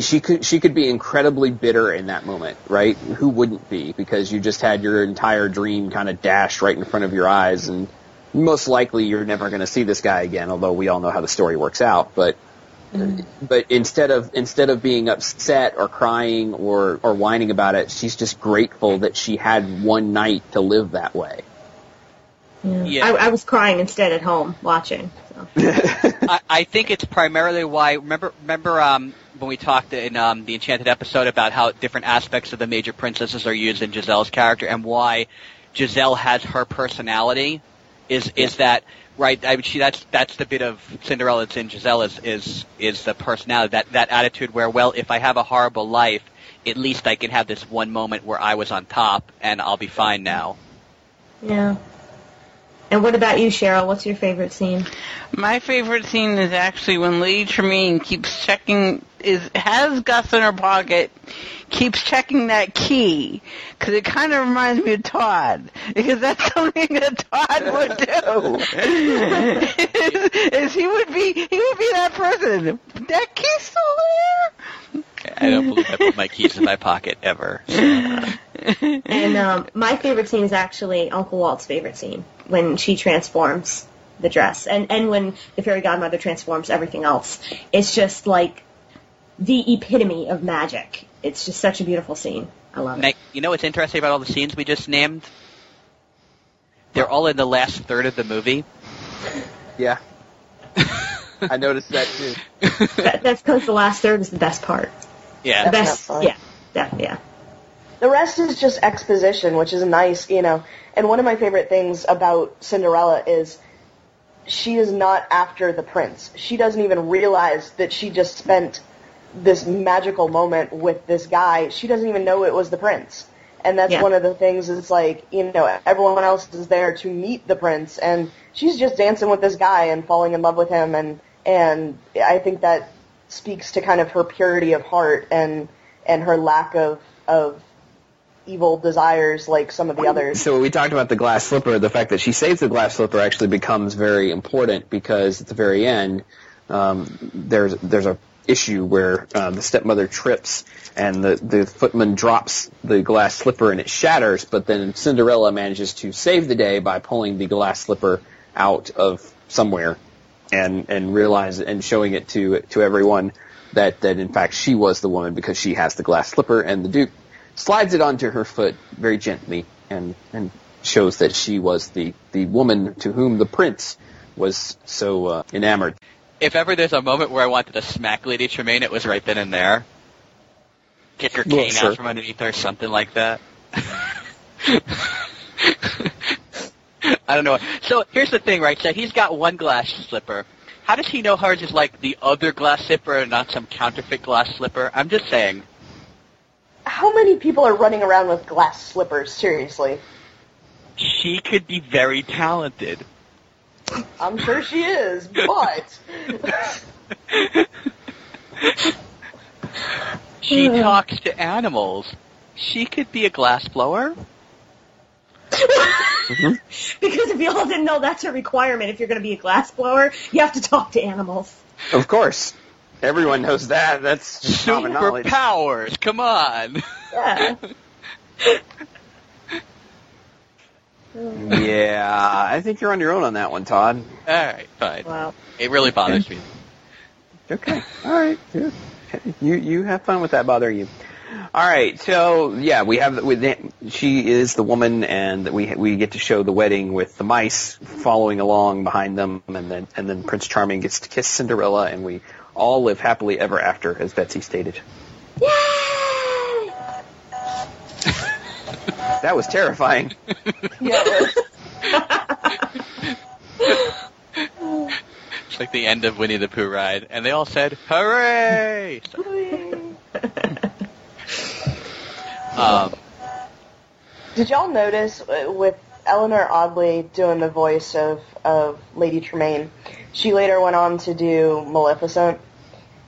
she could she could be incredibly bitter in that moment, right? Who wouldn't be because you just had your entire dream kind of dashed right in front of your eyes and most likely you're never going to see this guy again, although we all know how the story works out, but but instead of instead of being upset or crying or or whining about it, she's just grateful that she had one night to live that way. Yeah. Yeah. I, I was crying instead at home watching. So. <laughs> I, I think it's primarily why. Remember, remember um, when we talked in um, the Enchanted episode about how different aspects of the major princesses are used in Giselle's character, and why Giselle has her personality. Is is that right? I mean, she that's that's the bit of Cinderella that's in Giselle is is is the personality that that attitude where well, if I have a horrible life, at least I can have this one moment where I was on top and I'll be fine now. Yeah. And what about you, Cheryl? What's your favorite scene? My favorite scene is actually when Lady Tremaine keeps checking is has Gus in her pocket, keeps checking that key because it kind of reminds me of Todd <laughs> because that's something that Todd would do. is, <laughs> <laughs> is he would be he would be that person. That key's still there. I don't believe I put my keys in my pocket ever. And um, my favorite scene is actually Uncle Walt's favorite scene when she transforms the dress. And and when the fairy godmother transforms everything else, it's just like the epitome of magic. It's just such a beautiful scene. I love it. Now, you know what's interesting about all the scenes we just named? They're all in the last third of the movie. Yeah. <laughs> I noticed that too. That, that's because the last third is the best part. Yeah. The best, not fun. yeah, yeah. The rest is just exposition, which is nice, you know. And one of my favorite things about Cinderella is she is not after the prince. She doesn't even realize that she just spent this magical moment with this guy. She doesn't even know it was the prince. And that's Yeah. one of the things is like, you know, everyone else is there to meet the prince and she's just dancing with this guy and falling in love with him and and I think that speaks to kind of her purity of heart and and her lack of of evil desires like some of the others. So we talked about the glass slipper. The fact that she saves the glass slipper actually becomes very important because at the very end, um, there's there's a issue where uh, the stepmother trips and the the footman drops the glass slipper and it shatters. But then Cinderella manages to save the day by pulling the glass slipper out of somewhere and and realize and showing it to to everyone that that in fact she was the woman because she has the glass slipper and the duke slides it onto her foot very gently and and shows that she was the the woman to whom the prince was so uh, enamored. If ever there's a moment where I wanted to smack Lady Tremaine, it was right then and there. Kick her Well, cane sure. out from underneath her, something like that. <laughs> <laughs> I don't know. So here's the thing, right? So he's got one glass slipper. How does he know hers is like the other glass slipper and not some counterfeit glass slipper? I'm just saying. How many people are running around with glass slippers? Seriously. She could be very talented. I'm sure she is, but <laughs> She talks to animals. She could be a glass blower. Mm-hmm. <laughs> Because if you all didn't know, that's a requirement. If you're going to be a glass blower, you have to talk to animals. Of course, everyone knows that. That's just common knowledge. Superpowers. Come on. Yeah. <laughs> Yeah, I think you're on your own on that one, Todd. All right, fine. Wow. It really bothers me. Okay. All right. Good. You you have fun with that bothering you. All right. So yeah, we have with she is the woman, and we we get to show the wedding with the mice following along behind them, and then and then Prince Charming gets to kiss Cinderella, and we all live happily ever after, as Betsy stated. Yay! That was terrifying. yeah, it was. It's like the end of Winnie the Pooh ride, and they all said, "Hooray!" <laughs> So, um, Did y'all notice uh, with Eleanor Audley doing the voice of, of Lady Tremaine, she later went on to do Maleficent.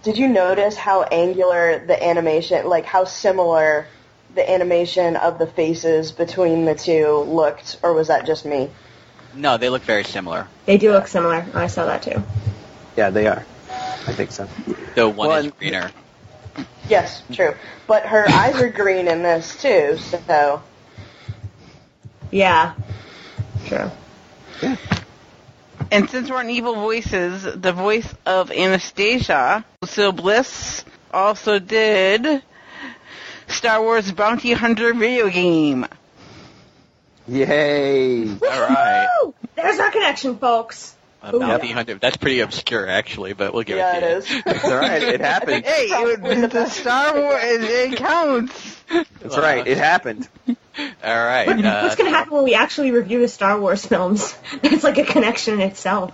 Did you notice how angular the animation, like how similar the animation of the faces between the two looked, or was that just me? no, they look very similar. They do look similar. I saw that too. Yeah, they are. I think so. Though one Well, is and- greener. Yes, true. But her eyes are green in this too, so Yeah. True. And since we're on evil voices, the voice of Anastasia, Lucille Bliss, also did Star Wars Bounty Hunter video game. Yay! All right. There's our connection, folks. A bounty hunter. That's pretty obscure, actually, but we'll give yeah, it to it you. is. <laughs> It's all right. It happened. <laughs> Hey, it, would- the Star Wars, it, it counts. That's right. It happened. <laughs> All right. What- uh, What's going to happen when we actually review the Star Wars films? It's like a connection in itself.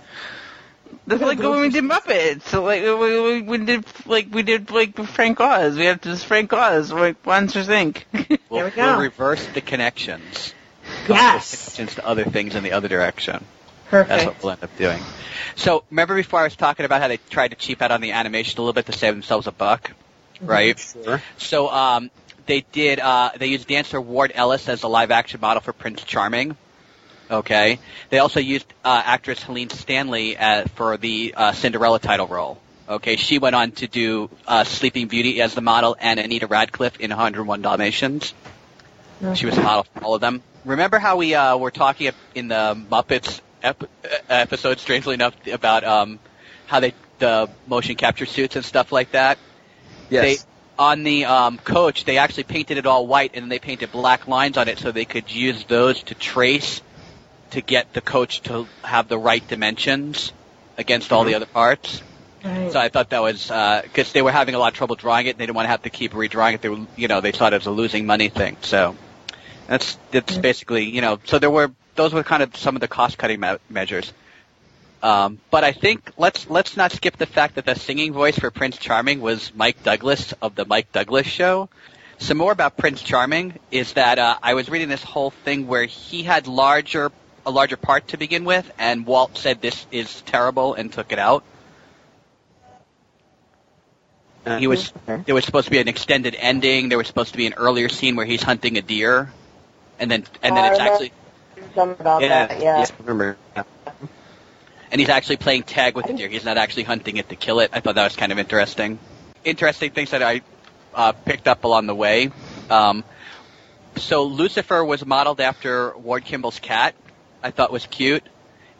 That's like when we did Muppets. So like we, we, we did like we did like Frank Oz. We have this Frank Oz like Monsters Inc. we'll, There we go. we'll reverse the connections. Cause Yes. those Connections to other things in the other direction. That's what we'll end up doing. So remember before I was talking about how they tried to cheap out on the animation a little bit to save themselves a buck, right? Sure. So um, they did. Uh, they used dancer Ward Ellis as a live action model for Prince Charming. Okay. They also used uh, actress Helene Stanley uh, for the uh, Cinderella title role. Okay. She went on to do uh, Sleeping Beauty as the model and Anita Radcliffe in 101 Dalmatians. She was the model for all of them. Remember how we uh, were talking in the Muppets ep- episode, strangely enough, about um, how they the motion capture suits and stuff like that. Yes. They on the um, coach, they actually painted it all white, and then they painted black lines on it so they could use those to trace to get the coach to have the right dimensions against all the other parts. Right. So I thought that was because they were having a lot of trouble drawing it. and They didn't want to have to keep redrawing it. They were, you know, they thought it was a losing money thing. So that's that's basically, you know, so there were those were kind of some of the cost cutting me- measures. Um, but I think let's let's not skip the fact that the singing voice for Prince Charming was Mike Douglas of the Mike Douglas Show. Some more about Prince Charming is that uh, I was reading this whole thing where he had larger a larger part to begin with, and Walt said this is terrible and took it out. He was Okay. there was supposed to be an extended ending. There was supposed to be an earlier scene where he's hunting a deer, and then and then it's actually Something about that, yeah. Yes, remember. Yeah. and he's actually playing tag with the deer. He's not actually hunting it to kill it. I thought that was kind of interesting. Interesting things that I uh, picked up along the way. Um, so Lucifer was modeled after Ward Kimball's cat. I thought was cute,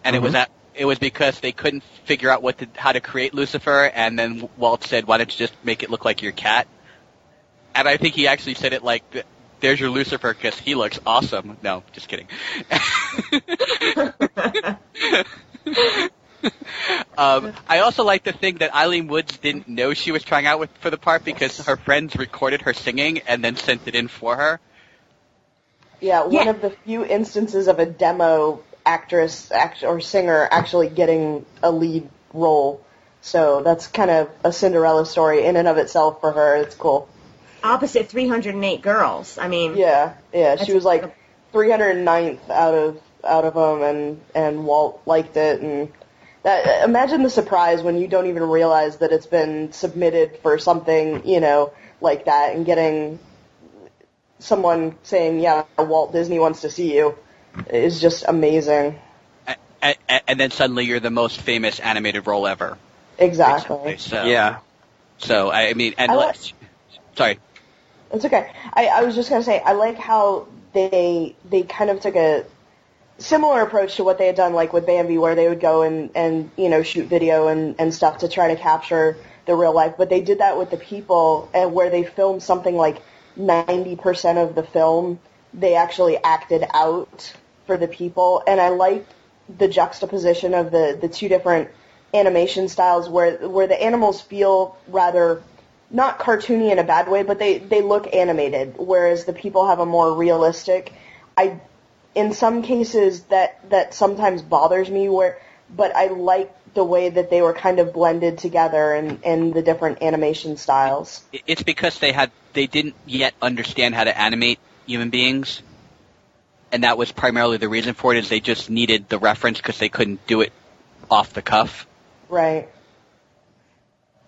and it was Mhm. at, it was because they couldn't figure out what to, how to create Lucifer, and then Walt said, "Why don't you just make it look like your cat?" And I think he actually said it like, "There's your Lucifer because he looks awesome." No, just kidding. <laughs> um, I also like to think that Ilene Woods didn't know she was trying out with, for the part because her friends recorded her singing and then sent it in for her. Yeah, one Yeah. of the few instances of a demo actress act- or singer actually getting a lead role. So that's kind of a Cinderella story in and of itself for her. It's cool. Opposite 308 girls. I mean, Yeah, yeah. She was like 309th out of out of them, and and Walt liked it. And that imagine the surprise when you don't even realize that it's been submitted for something, you know, like that, and getting someone saying, "Yeah, Walt Disney wants to see you," is just amazing. And, and then suddenly you're the most famous animated role ever. Exactly. So, Yeah. So I mean, and I let- like- sorry. It's okay. I, I was just gonna say I like how they they kind of took a similar approach to what they had done like with Bambi where they would go and, and you know shoot video and, and stuff to try to capture the real life but they did that with the people and where they filmed something like 90% of the film they actually acted out for the people and I like the juxtaposition of the, the two different animation styles where where the animals feel rather not cartoony in a bad way, but they, they look animated, whereas the people have a more realistic. I, in some cases, that that sometimes bothers me. Where, but I like the way that they were kind of blended together in in the different animation styles. It's because they had they didn't yet understand how to animate human beings, and that was primarily the reason for it. Is they just needed the reference because they couldn't do it off the cuff. Right.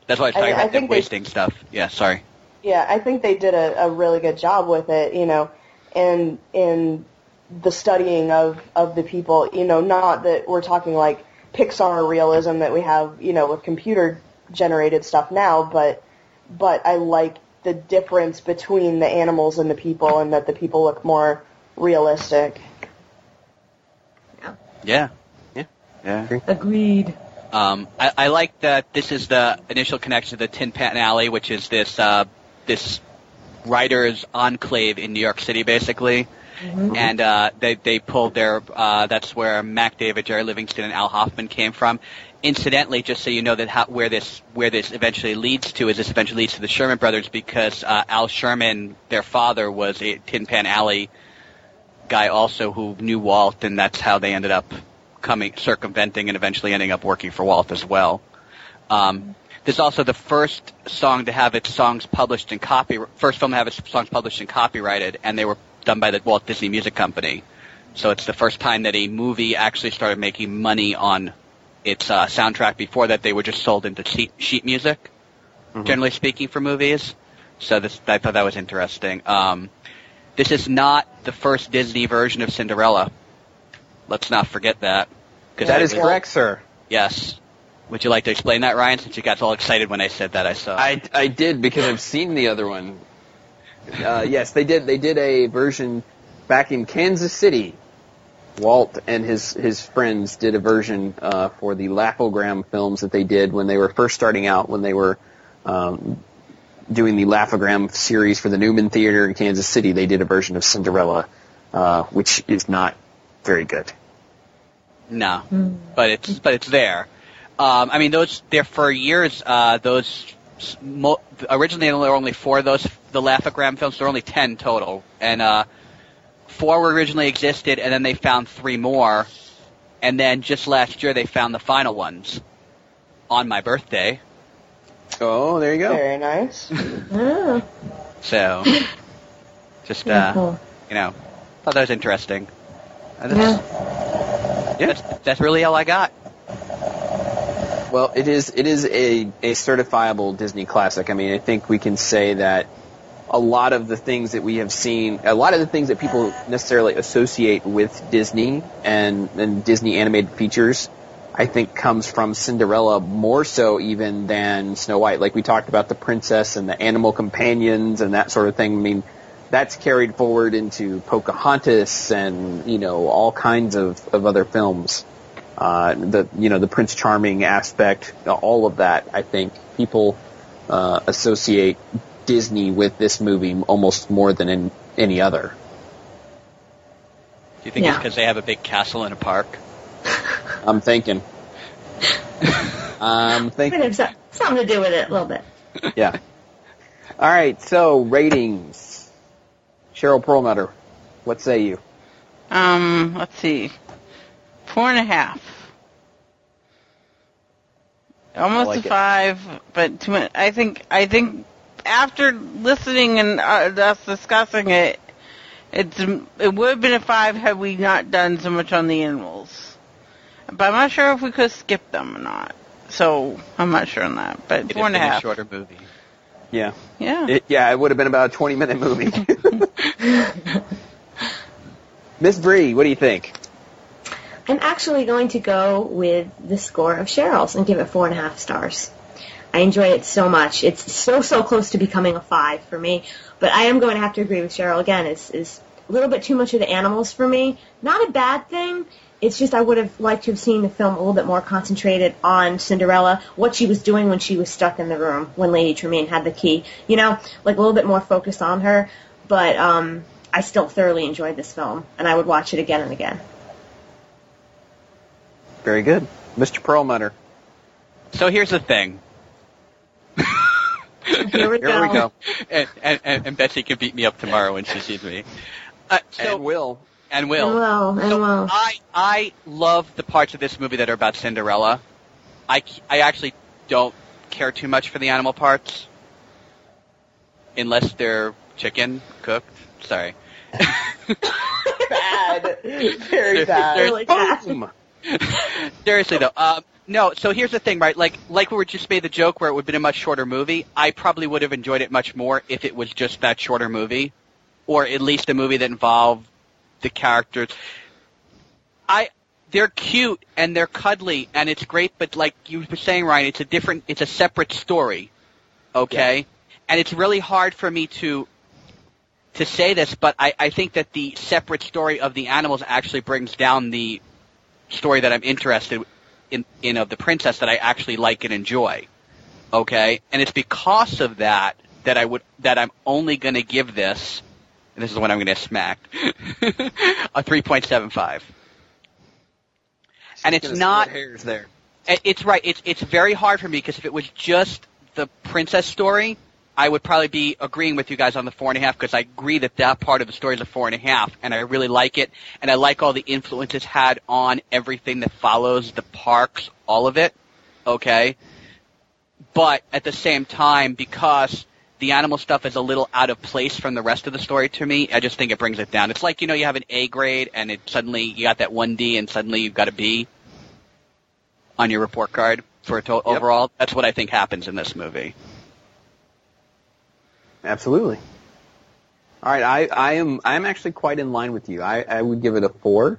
That's why I was talking I about them think they- wasting stuff. Yeah, sorry. Yeah, I think they did a, a really good job with it, you know, in in the studying of, of the people, you know, not that we're talking like Pixar realism that we have, you know, with computer generated stuff now, but but I like the difference between the animals and the people and that the people look more realistic. Yeah. Yeah. Yeah. agreed. Um, I, I like that this is the initial connection to the Tin Pan Alley, which is this uh, this writers enclave in New York City, basically. And uh, they they pulled their uh, that's where Mack David, Jerry Livingston, and Al Hoffman came from. Incidentally, just so you know that how, where this where this eventually leads to is this eventually leads to the Sherman Brothers because uh, Al Sherman, their father, was a Tin Pan Alley guy also who knew Walt, and that's how they ended up coming circumventing and eventually ending up working for Walt as well. Um, this is also the first song to have its songs published in copy, first film to have its songs published and copyrighted, and they were done by the Walt Disney Music Company. So it's the first time that a movie actually started making money on its uh, soundtrack. Before that, they were just sold into sheet, sheet music, generally speaking, for movies. So this, I thought that was interesting. Um, this is not the first Disney version of Cinderella. Let's not forget that. 'Cause That That is was- correct, sir. Yes. Would you like to explain that, Ryan? Since you got all excited when I said that, I saw. I I did because I've seen the other one. Uh, yes, they did. They did a version back in Kansas City Walt and his his friends did a version uh, for the Laugh-O-Gram films that they did when they were first starting out, when they were um, doing the Laugh-O-Gram series for the Newman Theater in Kansas City. They did a version of Cinderella, uh, which is not very good. No, but it's but it's there. Um, I mean, those there for years. Uh, those mo- originally there were only four of those the Laugh-O-Gram films. There were only ten total, and uh, four were originally existed, and then they found three more, and then just last year they found the final ones on my birthday. Oh, there you go. Very nice. Oh, <laughs> So, just uh, you know, thought that was interesting. And Yeah. that's, that's that's really all I got. Well, it is it is a, a certifiable Disney classic. I mean, I think we can say that a lot of the things that we have seen, a lot of the things that people necessarily associate with Disney and, and Disney animated features, I think comes from Cinderella more so even than Snow White. Like we talked about the princess and the animal companions and that sort of thing. I mean, that's carried forward into Pocahontas and, you know, all kinds of, of other films uh, the you know the Prince Charming aspect, all of that. I think people uh, associate Disney with this movie almost more than in any other. Do you think it's because they have a big castle in a park? <laughs> I'm thinking. <laughs> I'm thinking. have so- something to do with it a little bit. Yeah. All right. So ratings. Cheryl Perlmutter, what say you? Um, let's see. Four and a half. Almost like a it. five, but too much. I think, I think after listening and uh, us discussing it, it's, it would have been a five had we not done so much on the animals. But I'm not sure if we could skip them or not. So, I'm not sure on that, but It four and a been half. a shorter movie. Yeah. Yeah. It, yeah, it would have been about a 20 minute movie. <laughs> Miss Bree, what do you think? I'm actually going to go with the score of Cheryl's and give it four and a half stars. I enjoy it so much. It's so so close to becoming a five for me. But I am going to have to agree with Cheryl again. It's is a little bit too much of the animals for me. Not a bad thing. It's just I would have liked to have seen the film a little bit more concentrated on Cinderella, what she was doing when she was stuck in the room when Lady Tremaine had the key. You know, like a little bit more focused on her. But um, I still thoroughly enjoyed this film, and I would watch it again and again. Very good. Mr. Perlmutter. So here's the thing. Here we <laughs> Here we go. and, and, and, and Betsy can beat me up tomorrow when she sees me. Uh, so, and Will. And will. And will, and So will. I I love the parts of this movie that are about Cinderella. I, I actually don't care too much for the animal parts, unless they're chicken cooked. Sorry. bad. <laughs> Very bad. there's- Really bad. Boom. <laughs> Seriously though, um, no. So here's the thing, right? Like, like we were just made the joke where it would have been a much shorter movie. I probably would have enjoyed it much more if it was just that shorter movie, or at least a movie that involved the characters. I, they're cute and they're cuddly and it's great, but like you were saying, Ryan, it's a different, it's a separate story. Okay, and it's really hard for me to to say this, but I, I think that the separate story of the animals actually brings down the story that I'm interested in, in of the princess that I actually like and enjoy. Okay, and it's because of that that I would that I'm only going to give this. And this is when I'm going to smack <laughs> a 3.75. And it's not. hairs there. It's right. It's it's very hard for me because if it was just the princess story, I would probably be agreeing with you guys on the four and a half because I agree that that part of the story is a four and a half, and I really like it, and I like all the influence it's had on everything that follows the parks, all of it. Okay, but at the same time, because the animal stuff is a little out of place from the rest of the story to me, I just think it brings it down. It's like you know you have an A grade, and it suddenly you got that one D, and suddenly you've got a B on your report card for a to- overall. That's what I think happens in this movie. Absolutely. All right, I, I am I am actually quite in line with you. I, I would give it a four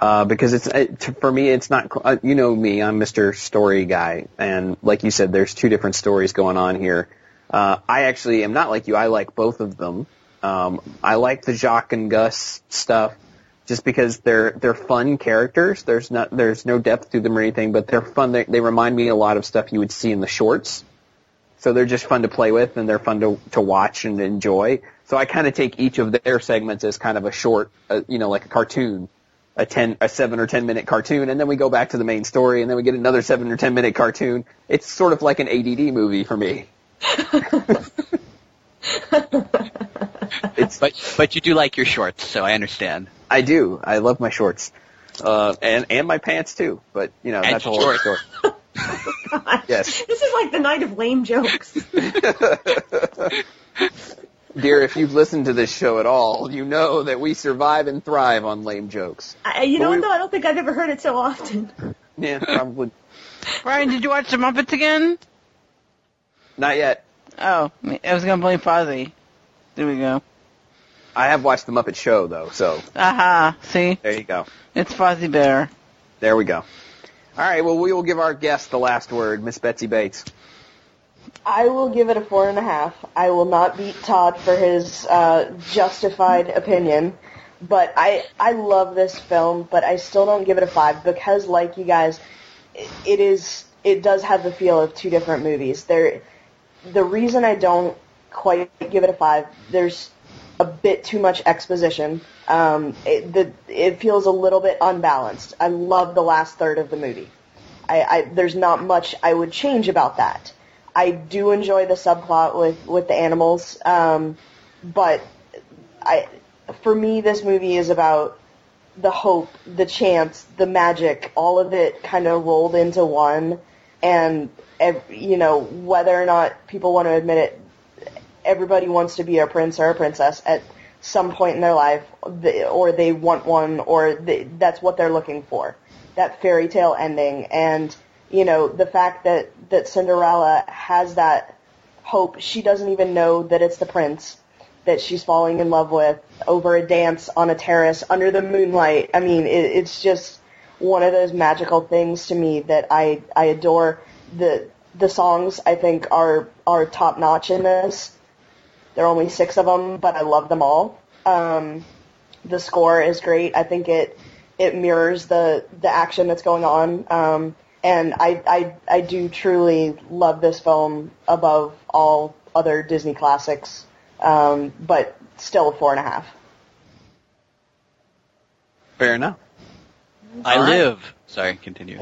uh, because it's it, to- for me it's not uh, you know me I'm Mr. Story guy and like you said there's two different stories going on here. Uh, I actually am not like you. I like both of them. Um, I like the Jaq and Gus stuff. just because they're they're fun characters. There's not there's no depth to them or anything, but they're fun. They, they remind me a lot of stuff you would see in the shorts. So they're just fun to play with and they're fun to to watch and enjoy. So I kind of take each of their segments as kind of a short, uh, you know, like a cartoon, a ten, a seven or ten minute cartoon, and then we go back to the main story, and then we get another seven or ten minute cartoon. It's sort of like an ADD movie for me. It's But but you do like your shorts, so I understand. I do. I love my shorts. Uh, and, and my pants too, but you know, And that's a whole other shorts. story. God. <laughs> Yes. This is like the night of lame jokes. <laughs> Dear, if you've listened to this show at all, you know that we survive and thrive on lame jokes. I, you know Well, we- what though? I don't think I've ever heard it so often. Yeah, probably Brian, did you watch the Muppets again? Not yet. Oh, I was gonna blame Fozzie. There we go. I have watched the Muppet Show though, so Aha, see? there you go. It's Fozzie Bear. There we go. All right, well, we will give our guest the last word, Miss Betsy Bates. I will give it a four and a half. I will not beat Todd for his uh, justified opinion, but I I love this film, but I still don't give it a five because, like you guys, it, it is it does have the feel of two different movies. There, the reason I don't quite give it a five, there's a bit too much exposition. Um, it, the it feels a little bit unbalanced. I love the last third of the movie. I, I there's not much I would change about that. I do enjoy the subplot with with the animals, um, but I for me this movie is about the hope, the chance, the magic, all of it kind of rolled into one, and ev- you know whether or not people want to admit it, everybody wants to be a prince or a princess at some point in their life, or they want one, or they, that's what they're looking for. That fairy tale ending, and you know the fact that that Cinderella has that hope. She doesn't even know that it's the prince that she's falling in love with over a dance on a terrace under the moonlight. I mean, it, it's just one of those magical things to me that I I adore. The the songs I think are are top notch in this. There are only six of them, but I love them all. Um, the score is great. I think it it mirrors the the action that's going on. Um, and I, I I do truly love this film above all other Disney classics. Um, but still a four and a half. Fair enough. I All right. live. Sorry, continue.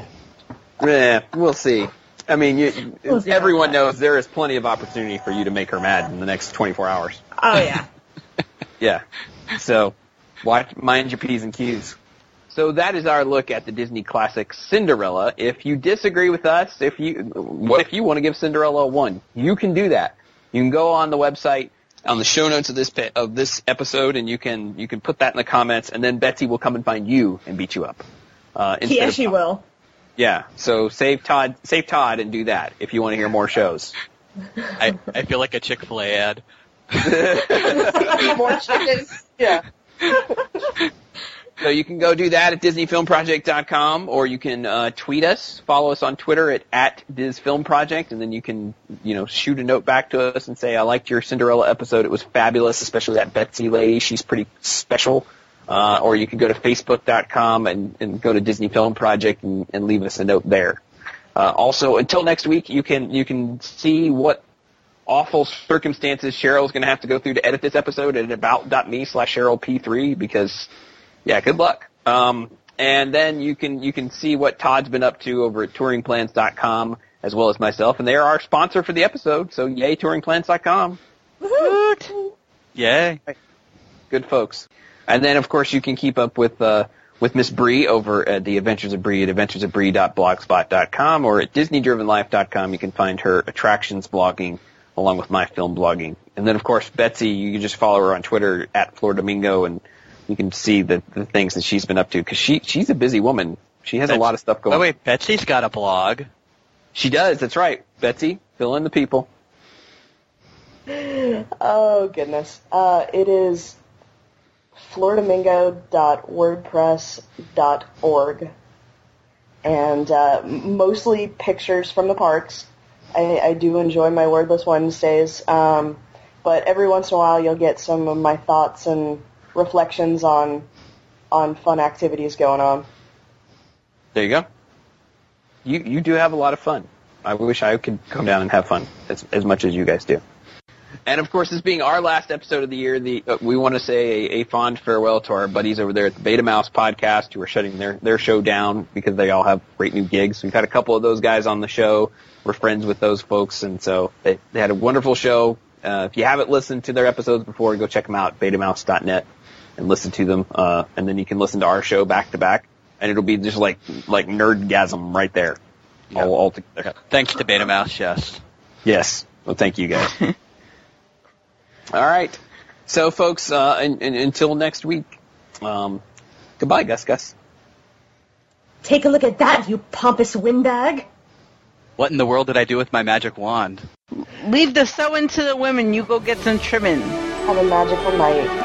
Yeah, we'll see. I mean, you, We'll everyone knows there is plenty of opportunity for you to make her mad in the next 24 hours. Oh yeah. <laughs> Yeah. So, watch, mind your P's and Q's. So that is our look at the Disney classic Cinderella. If you disagree with us, if you, what if you want to give Cinderella a one? You can do that. You can go on the website, on the show notes of this, of this episode, and you can, you can put that in the comments, and then Betsy will come and find you and beat you up. Uh, instead Yeah, of- she will. Yeah. So save Todd, save Todd and do that if you want to hear more shows. I, I feel like a Chick Fil A ad. More chicken. Yeah. So you can go do that at DisneyFilmProject.com, or you can uh, tweet us, follow us on Twitter at, at DisFilmProject, and then you can, you know, shoot a note back to us and say, I liked your Cinderella episode. It was fabulous, especially that Betsy lady. She's pretty special. Uh, or you can go to Facebook.com and, and go to Disney Film Project and, and leave us a note there. Uh, also, until next week, you can you can see what awful circumstances Cheryl's going to have to go through to edit this episode at about.me slash Cheryl P3 because yeah, good luck. Um, and then you can you can see what Todd's been up to over at touringplans.com as well as myself, and they are our sponsor for the episode. So yay, touringplans.com. Woo! Yay. Good folks. And then of course you can keep up with uh, with Miss Bree over at the Adventures of Bree at adventuresofbree.blogspot.com or at disneydrivenlife.com. You can find her attractions blogging along with my film blogging. And then of course Betsy, you can just follow her on Twitter at Flor Domingo and you can see the, the things that she's been up to because she she's a busy woman. She has a lot of stuff going. On. Oh wait, Betsy's got a blog. She does. That's right, Betsy. Fill in the people. <laughs> Oh goodness. Uh, it is floridomingo.wordpress.org, and uh, mostly pictures from the parks. I, I do enjoy my wordless Wednesdays, um, but every once in a while you'll get some of my thoughts and reflections on on fun activities going on. There you go. You you do have a lot of fun. I wish I could come down and have fun as as much as you guys do. And of course, this being our last episode of the year, the uh, we want to say a, a fond farewell to our buddies over there at the Beta Mouse podcast who are shutting their their show down because they all have great new gigs. We've had a couple of those guys on the show. We're friends with those folks, and so they, they had a wonderful show. Uh, if you haven't listened to their episodes before, go check them out, betamouse.net, and listen to them. Uh, and then you can listen to our show back to back, and it'll be just like like nerdgasm right there, all, all together. Thanks to Beta Mouse, yes. Yes. Well, thank you guys. <laughs> All right. So, folks, uh, and, and, until next week, um, goodbye, Gus Gus. Take a look at that, you pompous windbag. What in the world did I do with my magic wand? Leave the sewing to the women. You go get some trimming. Have a magical night.